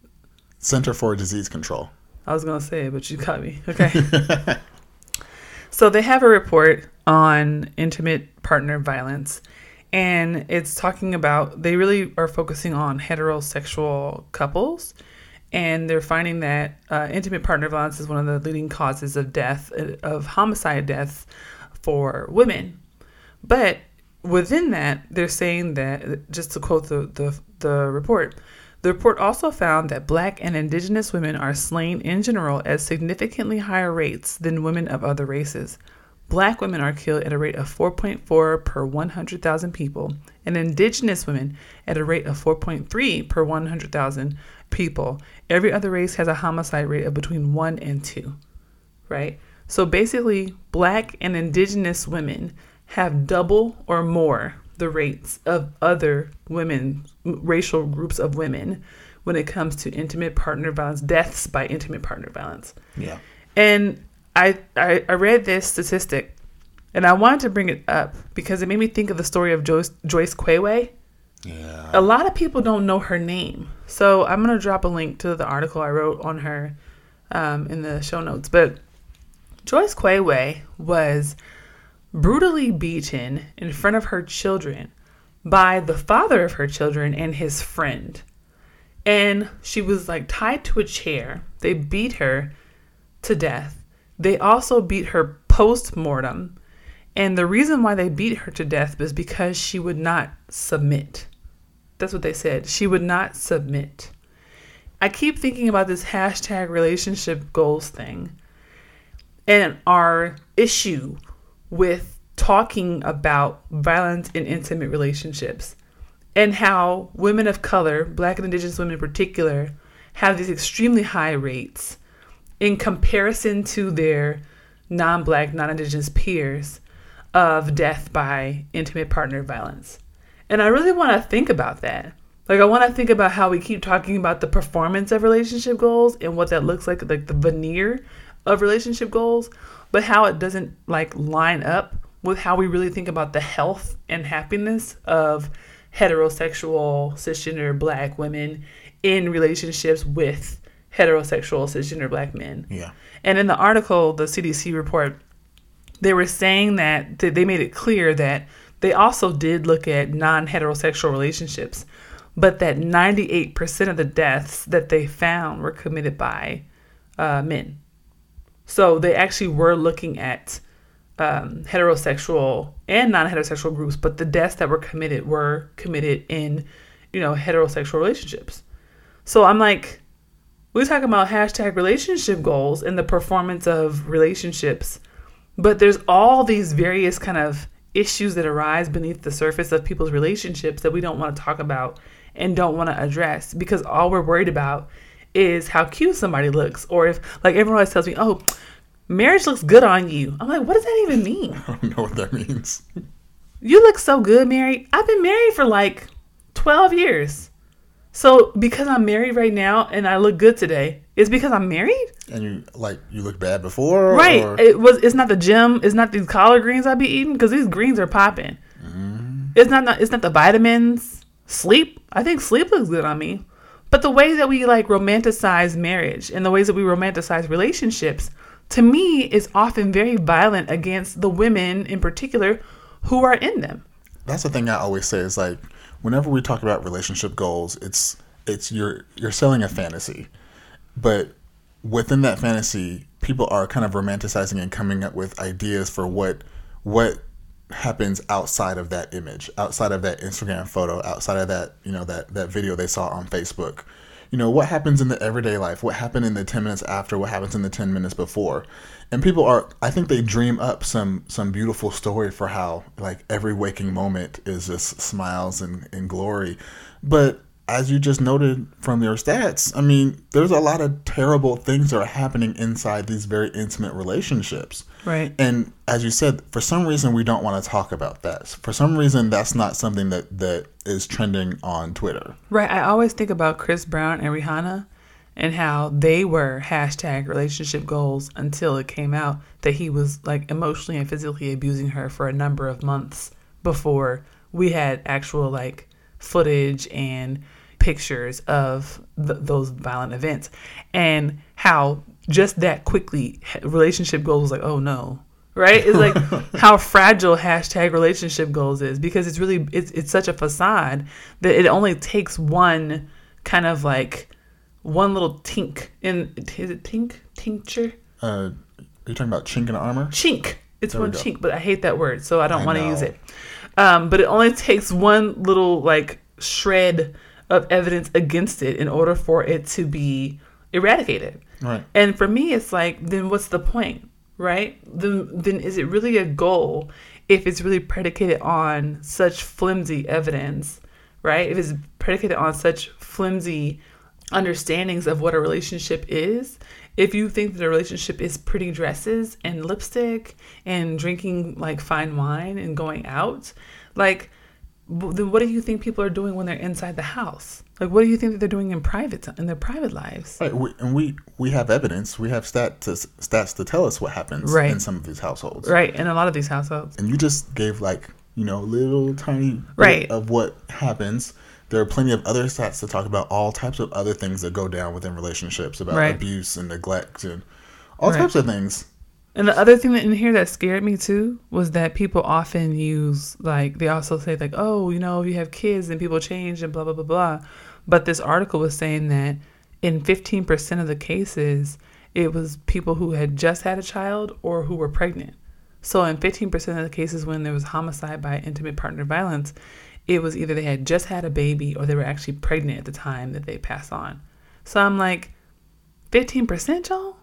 Center for Disease Control. I was going to say it, but you caught me. Okay. so, they have a report on intimate partner violence and it's talking about they really are focusing on heterosexual couples and they're finding that uh, intimate partner violence is one of the leading causes of death of homicide deaths for women but within that they're saying that just to quote the, the, the report the report also found that black and indigenous women are slain in general at significantly higher rates than women of other races Black women are killed at a rate of 4.4 per 100,000 people, and Indigenous women at a rate of 4.3 per 100,000 people. Every other race has a homicide rate of between 1 and 2, right? So basically, Black and Indigenous women have double or more the rates of other women, racial groups of women, when it comes to intimate partner violence, deaths by intimate partner violence. Yeah. And I, I, I read this statistic and I wanted to bring it up because it made me think of the story of Joyce, Joyce Quaweay. Yeah. A lot of people don't know her name. So I'm going to drop a link to the article I wrote on her um, in the show notes. But Joyce Quaweay was brutally beaten in front of her children by the father of her children and his friend. And she was like tied to a chair. They beat her to death they also beat her post mortem. And the reason why they beat her to death was because she would not submit. That's what they said. She would not submit. I keep thinking about this hashtag relationship goals thing and our issue with talking about violence in intimate relationships and how women of color, black and indigenous women in particular, have these extremely high rates in comparison to their non black, non indigenous peers of death by intimate partner violence. And I really want to think about that. Like, I want to think about how we keep talking about the performance of relationship goals and what that looks like, like the veneer of relationship goals, but how it doesn't like line up with how we really think about the health and happiness of heterosexual cisgender black women in relationships with heterosexual cisgender black men. Yeah. And in the article, the CDC report, they were saying that they made it clear that they also did look at non heterosexual relationships, but that 98% of the deaths that they found were committed by uh, men. So they actually were looking at um, heterosexual and non heterosexual groups, but the deaths that were committed were committed in, you know, heterosexual relationships. So I'm like, we're talking about hashtag relationship goals and the performance of relationships, but there's all these various kind of issues that arise beneath the surface of people's relationships that we don't want to talk about and don't want to address because all we're worried about is how cute somebody looks or if like everyone always tells me oh marriage looks good on you i'm like what does that even mean I don't know what that means. you look so good mary i've been married for like 12 years so because I'm married right now and I look good today, It's because I'm married? And you like you look bad before, Right. or- It was it's not the gym, it's not these collard greens I be eating because these greens are popping. Mm-hmm. It's not the, it's not the vitamins. Sleep. I think sleep looks good on me. But the way that we like romanticize marriage and the ways that we romanticize relationships, to me, is often very violent against the women in particular who are in them. that's the thing I always say is like whenever we talk about relationship goals, it's it's you're you're selling a fantasy, but within that fantasy, people are kind of romanticizing and coming up with ideas for what what happens outside of that image, outside of that Instagram photo, outside of that you know that that video they saw on Facebook. You know what happens in the everyday life, what happened in the ten minutes after, what happens in the ten minutes before, and people are. I think they dream up some some beautiful story for how like every waking moment is just smiles and, and glory, but as you just noted from your stats, I mean, there's a lot of terrible things that are happening inside these very intimate relationships. Right. And as you said, for some reason we don't want to talk about that. For some reason that's not something that that is trending on Twitter. Right. I always think about Chris Brown and Rihanna and how they were hashtag relationship goals until it came out that he was like emotionally and physically abusing her for a number of months before we had actual like footage and pictures of th- those violent events. And how just that quickly relationship goals was like oh no right? It's like how fragile hashtag relationship goals is because it's really it's, it's such a facade that it only takes one kind of like one little tink in is it tink? Tincture? Uh, are you talking about chink in armor? chink. It's There one chink but i hate that word so i don't want to use it um, but it only takes one little like shred of evidence against it in order for it to be eradicated Right. and for me, it's like, then what's the point, right? Then, then is it really a goal if it's really predicated on such flimsy evidence, right? If it's predicated on such flimsy understandings of what a relationship is, if you think that a relationship is pretty dresses and lipstick and drinking like fine wine and going out, like, then what do you think people are doing when they're inside the house? Like, what do you think that they're doing in private in their private lives? Right. We, and we we have evidence. We have stat to, stats to tell us what happens Right. in some of these households. Right, in a lot of these households. and you just gave like you know little tiny bit Right. of what happens there are plenty of other stats to talk about all types of other things that go down within relationships about Right. abuse and neglect and all Right. types of things And the other thing that in here that scared me too was that people often use like they also say like, oh, you know, you have kids and people change and blah blah blah blah. But this article was saying that in 15% of the cases, it was people who had just had a child or who were pregnant. So in 15% of the cases when there was homicide by intimate partner violence, it was either they had just had a baby or they were actually pregnant at the time that they passed on. So I'm like, 15%, y'all?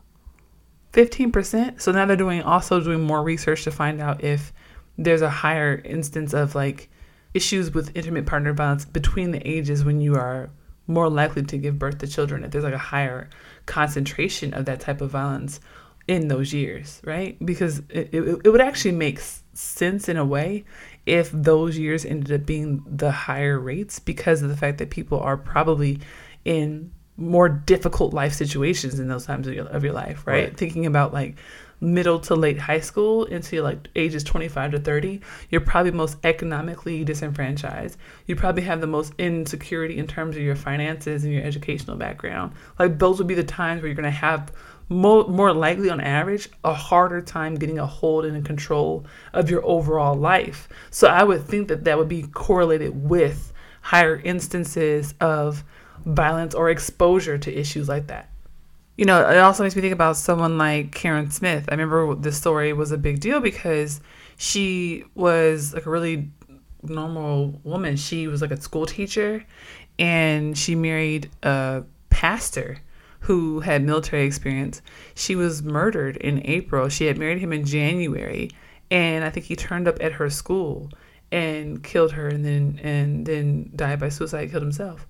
15%. So now they're doing also doing more research to find out if there's a higher instance of like issues with intimate partner violence between the ages when you are more likely to give birth to children if there's like a higher concentration of that type of violence in those years right because it, it, it would actually make sense in a way if those years ended up being the higher rates because of the fact that people are probably in more difficult life situations in those times of your, of your life right? Right. thinking about like middle to late high school into like ages 25 to 30 you're probably most economically disenfranchised you probably have the most insecurity in terms of your finances and your educational background like those would be the times where you're going to have more, more likely on average a harder time getting a hold and a control of your overall life so i would think that that would be correlated with higher instances of violence or exposure to issues like that you know, it also makes me think about someone like Karen Smith. I remember this story was a big deal because she was like a really normal woman. She was like a school teacher and she married a pastor who had military experience. She was murdered in April. She had married him in January and I think he turned up at her school and killed her and then and then died by suicide, killed himself.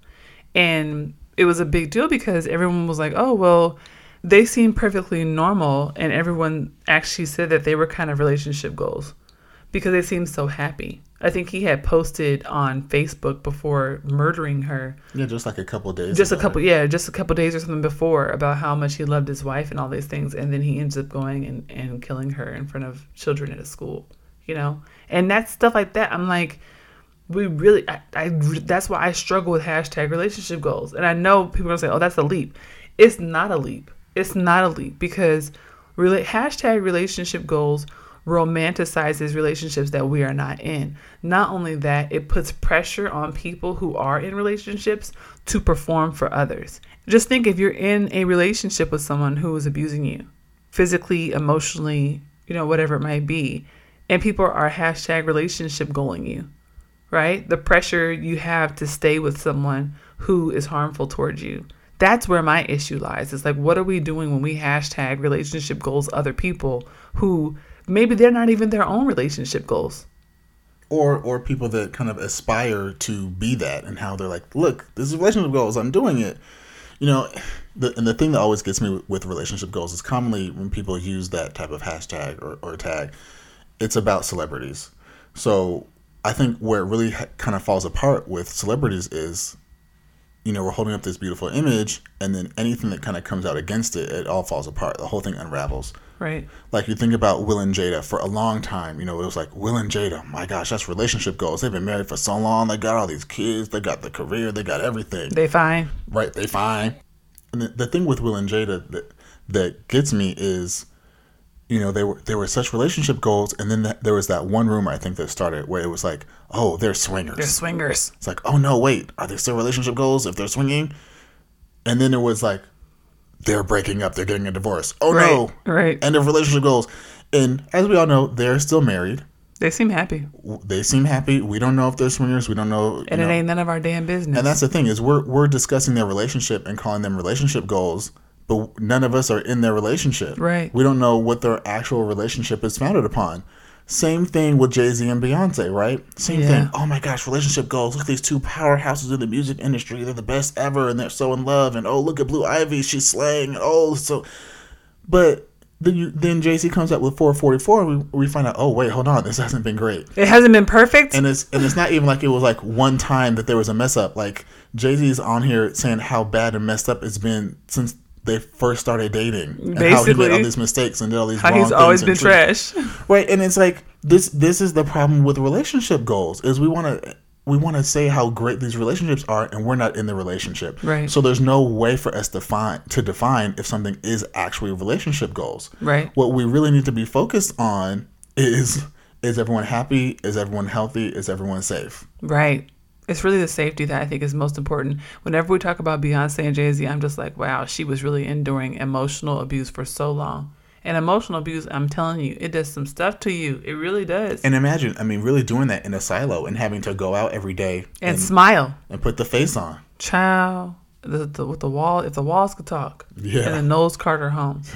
And it was a big deal because everyone was like, oh, well, they seemed perfectly normal. And everyone actually said that they were kind of relationship goals because they seemed so happy. I think he had posted on Facebook before murdering her. Yeah, just like a couple days. Just a couple, yeah, just a couple days or something before about how much he loved his wife and all these things, and then he ends up going and, and killing her in front of children at a school, you know, and that's stuff like that. I'm like, we really, I, I that's why I struggle with hashtag relationship goals, and I know people are gonna say, oh, that's a leap. It's not a leap. It's not a leap because really hashtag relationship goals romanticizes relationships that we are not in. Not only that, it puts pressure on people who are in relationships to perform for others. Just think if you're in a relationship with someone who is abusing you physically, emotionally, you know, whatever it might be, and people are hashtag relationship goaling you, right? The pressure you have to stay with someone who is harmful towards you. That's where my issue lies. It's like, what are we doing when we hashtag relationship goals other people who maybe they're not even their own relationship goals. Or or people that kind of aspire to be that and how they're like, look, this is relationship goals. I'm doing it. You know, the, and the thing that always gets me with relationship goals is commonly when people use that type of hashtag or, or tag, it's about celebrities. So I think where it really ha- kind of falls apart with celebrities is, you know, we're holding up this beautiful image, and then anything that kind of comes out against it, it all falls apart. The whole thing unravels. Right. Like you think about Will and Jada for a long time, you know, it was like Will and Jada, my gosh, that's relationship goals. They've been married for so long. They got all these kids. They got the career. They got everything. They fine. Right. They fine. And the, the thing with Will and Jada that that gets me is, you know, they were they were such relationship goals, and then that, there was that one rumor I think that started where it was like, oh, they're swingers. They're swingers. It's like, oh no, wait, are they still relationship goals if they're swinging? And then it was like, they're breaking up, they're getting a divorce. Oh right. no, Right. end of relationship goals. And as we all know, they're still married. They seem happy. They seem happy. We don't know if they're swingers. We don't know. And know. it ain't none of our damn business. And that's the thing is we're we're discussing their relationship and calling them relationship goals, but none of us are in their relationship. Right. We don't know what their actual relationship is founded upon. Same thing with Jay Z and Beyonce, right? Same Yeah. thing. Oh my gosh, relationship goals. Look at these two powerhouses in the music industry. They're the best ever, and they're so in love. And oh, look at Blue Ivy, she's slaying. Oh, so. But then you, then Jay Z comes out with 444. We we find out. Oh wait, hold on, this hasn't been great it hasn't been perfect. and it's and it's not even like it was like one time that there was a mess up. Like Jay Z's on here saying how bad and messed up it's been since they first started dating, and how he made Basically. all these mistakes and did all these How wrong he's always been things and treat- trash. right? And it's like this this is the problem with relationship goals is we want to we want to say how great these relationships are and we're not in the relationship Right. so there's no way for us to find to define if something is actually relationship goals Right. what we really need to be focused on is is everyone happy is everyone healthy is everyone safe Right. It's really the safety that I think is most important. Whenever we talk about Beyonce and Jay Z, I'm just like, wow, she was really enduring emotional abuse for so long. And emotional abuse, I'm telling you, it does some stuff to you. It really does. and imagine i mean really doing that in a silo and having to go out every day And, and, smile. and put the face on Child. The, the, with the wall, if the walls could talk. Yeah. And the Knowles Carter home.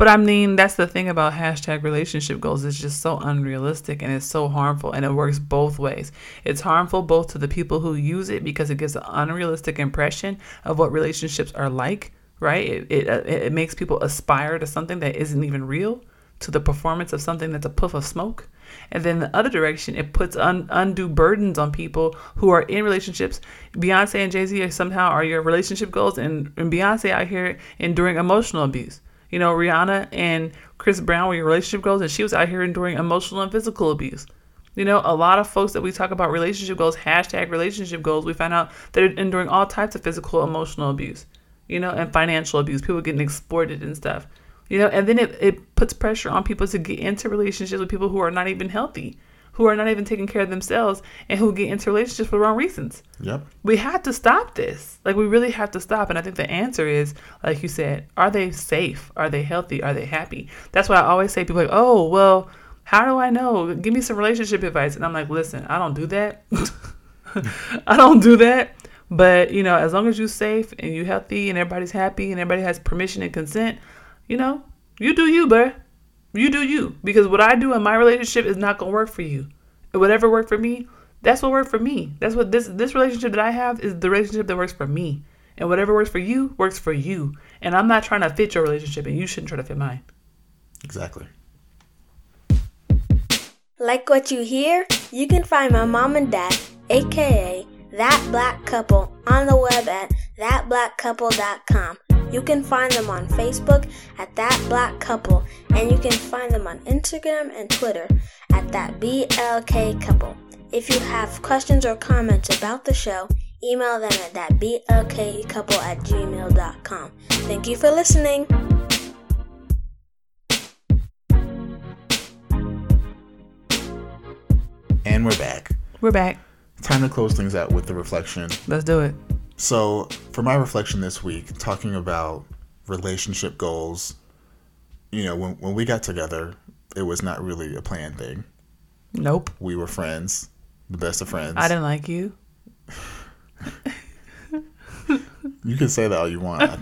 But I mean, that's the thing about hashtag relationship goals. It's just so unrealistic and it's so harmful, and it works both ways. It's harmful both to the people who use it because it gives an unrealistic impression of what relationships are like, right? It, it, uh, it makes people aspire to something that isn't even real, to the performance of something that's a puff of smoke. And then the other direction, it puts un, undue burdens on people who are in relationships. Beyonce and Jay Z somehow are your relationship goals, and, and Beyonce out here enduring emotional abuse. You know, Rihanna and Chris Brown were your relationship goals, and she was out here enduring emotional and physical abuse. You know, a lot of folks that we talk about relationship goals, hashtag relationship goals, we find out they're enduring all types of physical, emotional abuse, you know, and financial abuse, people getting exploited and stuff. You know, and then it, it puts pressure on people to get into relationships with people who are not even healthy, who are not even taking care of themselves, and who get into relationships for the wrong reasons yep we have to stop this. Like we really have to stop. And I think the answer is, like you said, are they safe? Are they healthy? Are they happy? That's why I always say people like, oh, well, how do I know? Give me some relationship advice. And I'm like, listen, I don't do that. I don't do that. But you know, as long as you're safe and you're healthy and everybody's happy and everybody has permission and consent, you know, you do you, bruh. You do you. Because what I do in my relationship is not gonna work for you. And whatever worked for me, that's what worked for me. That's what this this relationship that I have is the relationship that works for me. And whatever works for you works for you. And I'm not trying to fit your relationship and you shouldn't try to fit mine. exactly Like what you hear? You can find my mom and dad, aka That Black Couple, on the web at thatblackcouple.com. You can find them on Facebook at That Black Couple, and you can find them on Instagram and Twitter at That BLK Couple. If you have questions or comments about the show, email them at that blkcouple at gmail.com. Thank you for listening. And we're back. We're back. Time to close things out with the reflection. Let's do it. So, for my reflection this week, talking about relationship goals, you know, when, when we got together, it was not really a planned thing. Nope. We were friends, the best of friends. I didn't like you. You can say that all you want.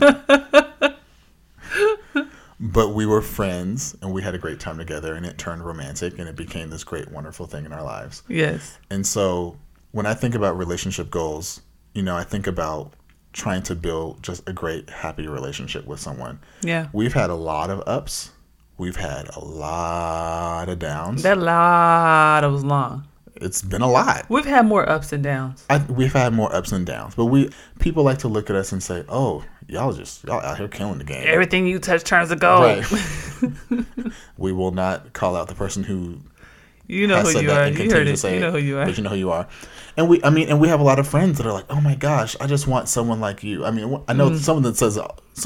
but we were friends and we had a great time together and it turned romantic and it became this great, wonderful thing in our lives. Yes. And so when I think about relationship goals, you know, I think about trying to build just a great, happy relationship with someone. Yeah. We've had a lot of ups, we've had a lot of downs. That lot was long. it's been a lot. We've had more ups and downs. I, we've had more ups and downs, but we people like to look at us and say, "Oh, y'all just y'all out here killing the game." Everything you touch turns to gold. Right. we will not call out the person who You know who you are. You heard it. You know who you are. But you know who you are. And we, I mean, and we have a lot of friends that are like, "Oh my gosh, I just want someone like you." I mean, I Mm. know someone that says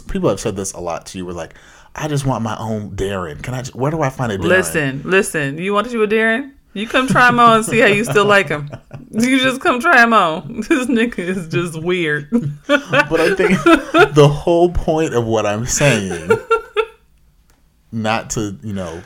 people have said this a lot to you. We're like, "I just want my own Darren. Can I? Where do I find a Darren?" Listen, listen. You want to do a Darren? You come try him on and see how you still like him. You just come try him on. This nigga is just weird. but I think the whole point of what I'm saying, not to you know,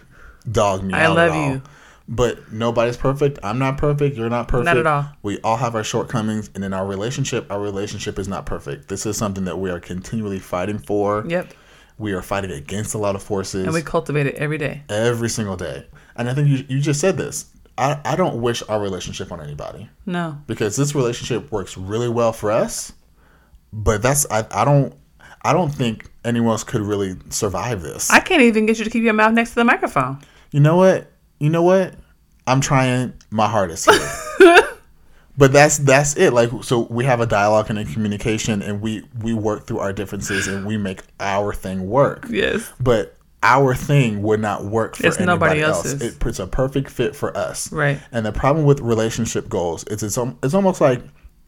dog me I love you. But nobody's perfect. I'm not perfect. You're not perfect. Not at all. We all have our shortcomings, and in our relationship, our relationship is not perfect. This is something that we are continually fighting for. Yep. We are fighting against a lot of forces And we cultivate it every day. every single day. And I think you, you just said this. I, I don't wish our relationship on anybody No. because this relationship works really well for us. But that's I, I don't I don't think anyone else could really survive this. I can't even get you to keep your mouth next to the microphone. you know what? You know what? I'm trying my hardest here. but that's that's it. Like so we have a dialogue and a communication and we we work through our differences and we make our thing work. Yes. But our thing would not work for It's anybody nobody else. It, it's a perfect fit for us. Right. And the problem with relationship goals is it's um, it's almost like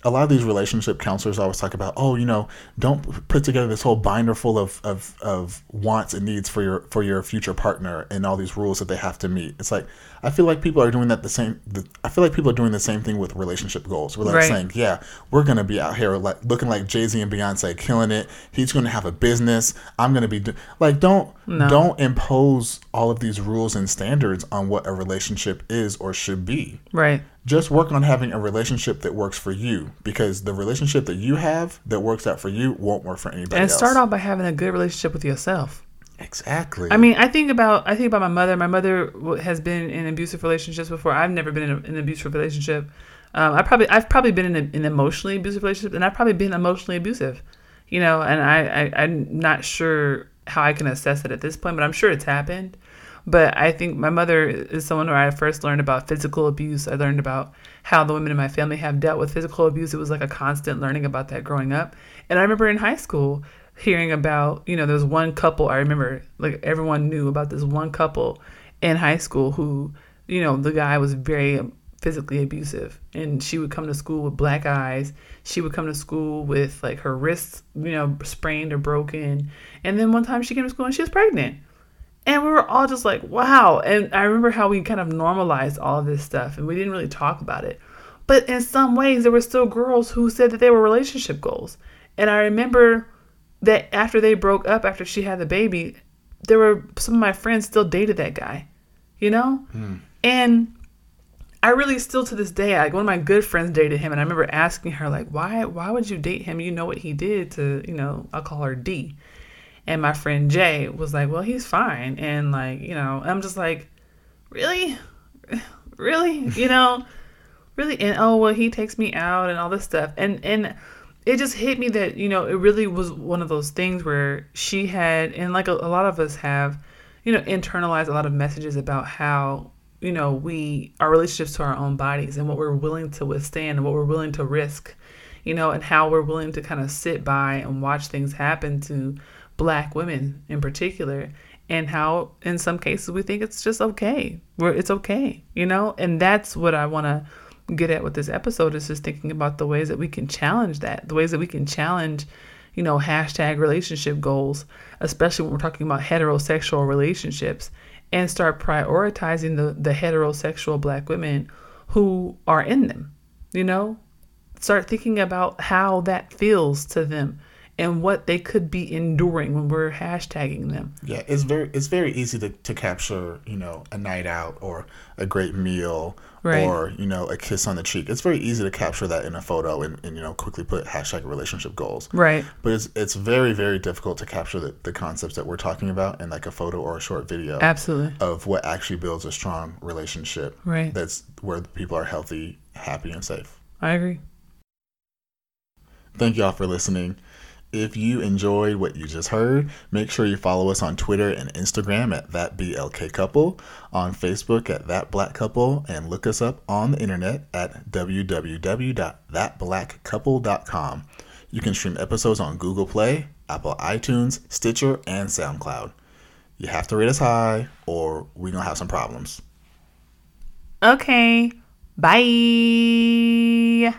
a lot of these relationship counselors always talk about, oh, you know, don't put together this whole binder full of, of, of wants and needs for your for your future partner and all these rules that they have to meet. It's like I feel like people are doing that the same. The, I feel like people are doing the same thing with relationship goals. We're like Right. saying, yeah, we're gonna be out here like looking like Jay Z and Beyonce, killing it. He's gonna have a business. I'm gonna be do-. like, don't don't impose all of these rules and standards on what a relationship is or should be Right. Just work on having a relationship that works for you because the relationship that you have that works out for you won't work for anybody And else. start off by having a good relationship with yourself. exactly. I mean, I think about I think about my mother. My mother has been in abusive relationships before. I've never been in, a, in an abusive relationship. Um, I probably I've probably been in a, an emotionally abusive relationship, and I've probably been emotionally abusive. You know, and I, I I'm not sure how I can assess it at this point, but I'm sure it's happened. But I think my mother is someone where I first learned about physical abuse. I learned about how the women in my family have dealt with physical abuse. It was like a constant learning about that growing up. And I remember in high school hearing about, you know, there was one couple I remember, like everyone knew about this one couple in high school who, you know, the guy was very physically abusive and she would come to school with black eyes she would come to school with like her wrists you know sprained or broken and then one time she came to school and she was pregnant and we were all just like, wow. And I remember how we kind of normalized all of this stuff and we didn't really talk about it. But in some ways, there were still girls who said that they were relationship goals. And I remember that after they broke up, after she had the baby, there were some of my friends still dated that guy, you know? Hmm. And I really still to this day, like one of my good friends dated him, and I remember asking her, like, why why would you date him? You know what he did to, you know, I'll call her D. And my friend Jay was like, Well, he's fine. And like, you know, I'm just like, Really? Really? You know? Really? And oh well he takes me out and all this stuff. And and it just hit me that, you know, it really was one of those things where she had and like a, a lot of us have, you know, internalized a lot of messages about how you know, we our relationships to our own bodies and what we're willing to withstand and what we're willing to risk, you know, and how we're willing to kind of sit by and watch things happen to black women in particular and how in some cases we think it's just okay. Where it's okay, you know? And that's what I want to get at with this episode is just thinking about the ways that we can challenge that, the ways that we can challenge, you know, hashtag relationship goals, especially when we're talking about heterosexual relationships and start prioritizing the, the heterosexual black women who are in them, you know? Start thinking about how that feels to them and what they could be enduring when we're hashtagging them. Yeah, it's very it's very easy to, to capture, you know, a night out or a great meal right. or, you know, a kiss on the cheek. It's very easy to capture that in a photo and, and you know, quickly put hashtag relationship goals. Right. But it's it's very, very difficult to capture the, the concepts that we're talking about in like a photo or a short video. Absolutely. Of what actually builds a strong relationship. Right. That's where people are healthy, happy and safe. I agree. Thank y'all for listening. If you enjoyed what you just heard, make sure you follow us on Twitter and Instagram at that BLK couple, on Facebook at that black couple, and look us up on the internet at www.thatblackcouple.com. You can stream episodes on Google Play, Apple iTunes, Stitcher, and SoundCloud. You have to rate us high, or we're gonna have some problems. Okay. Bye.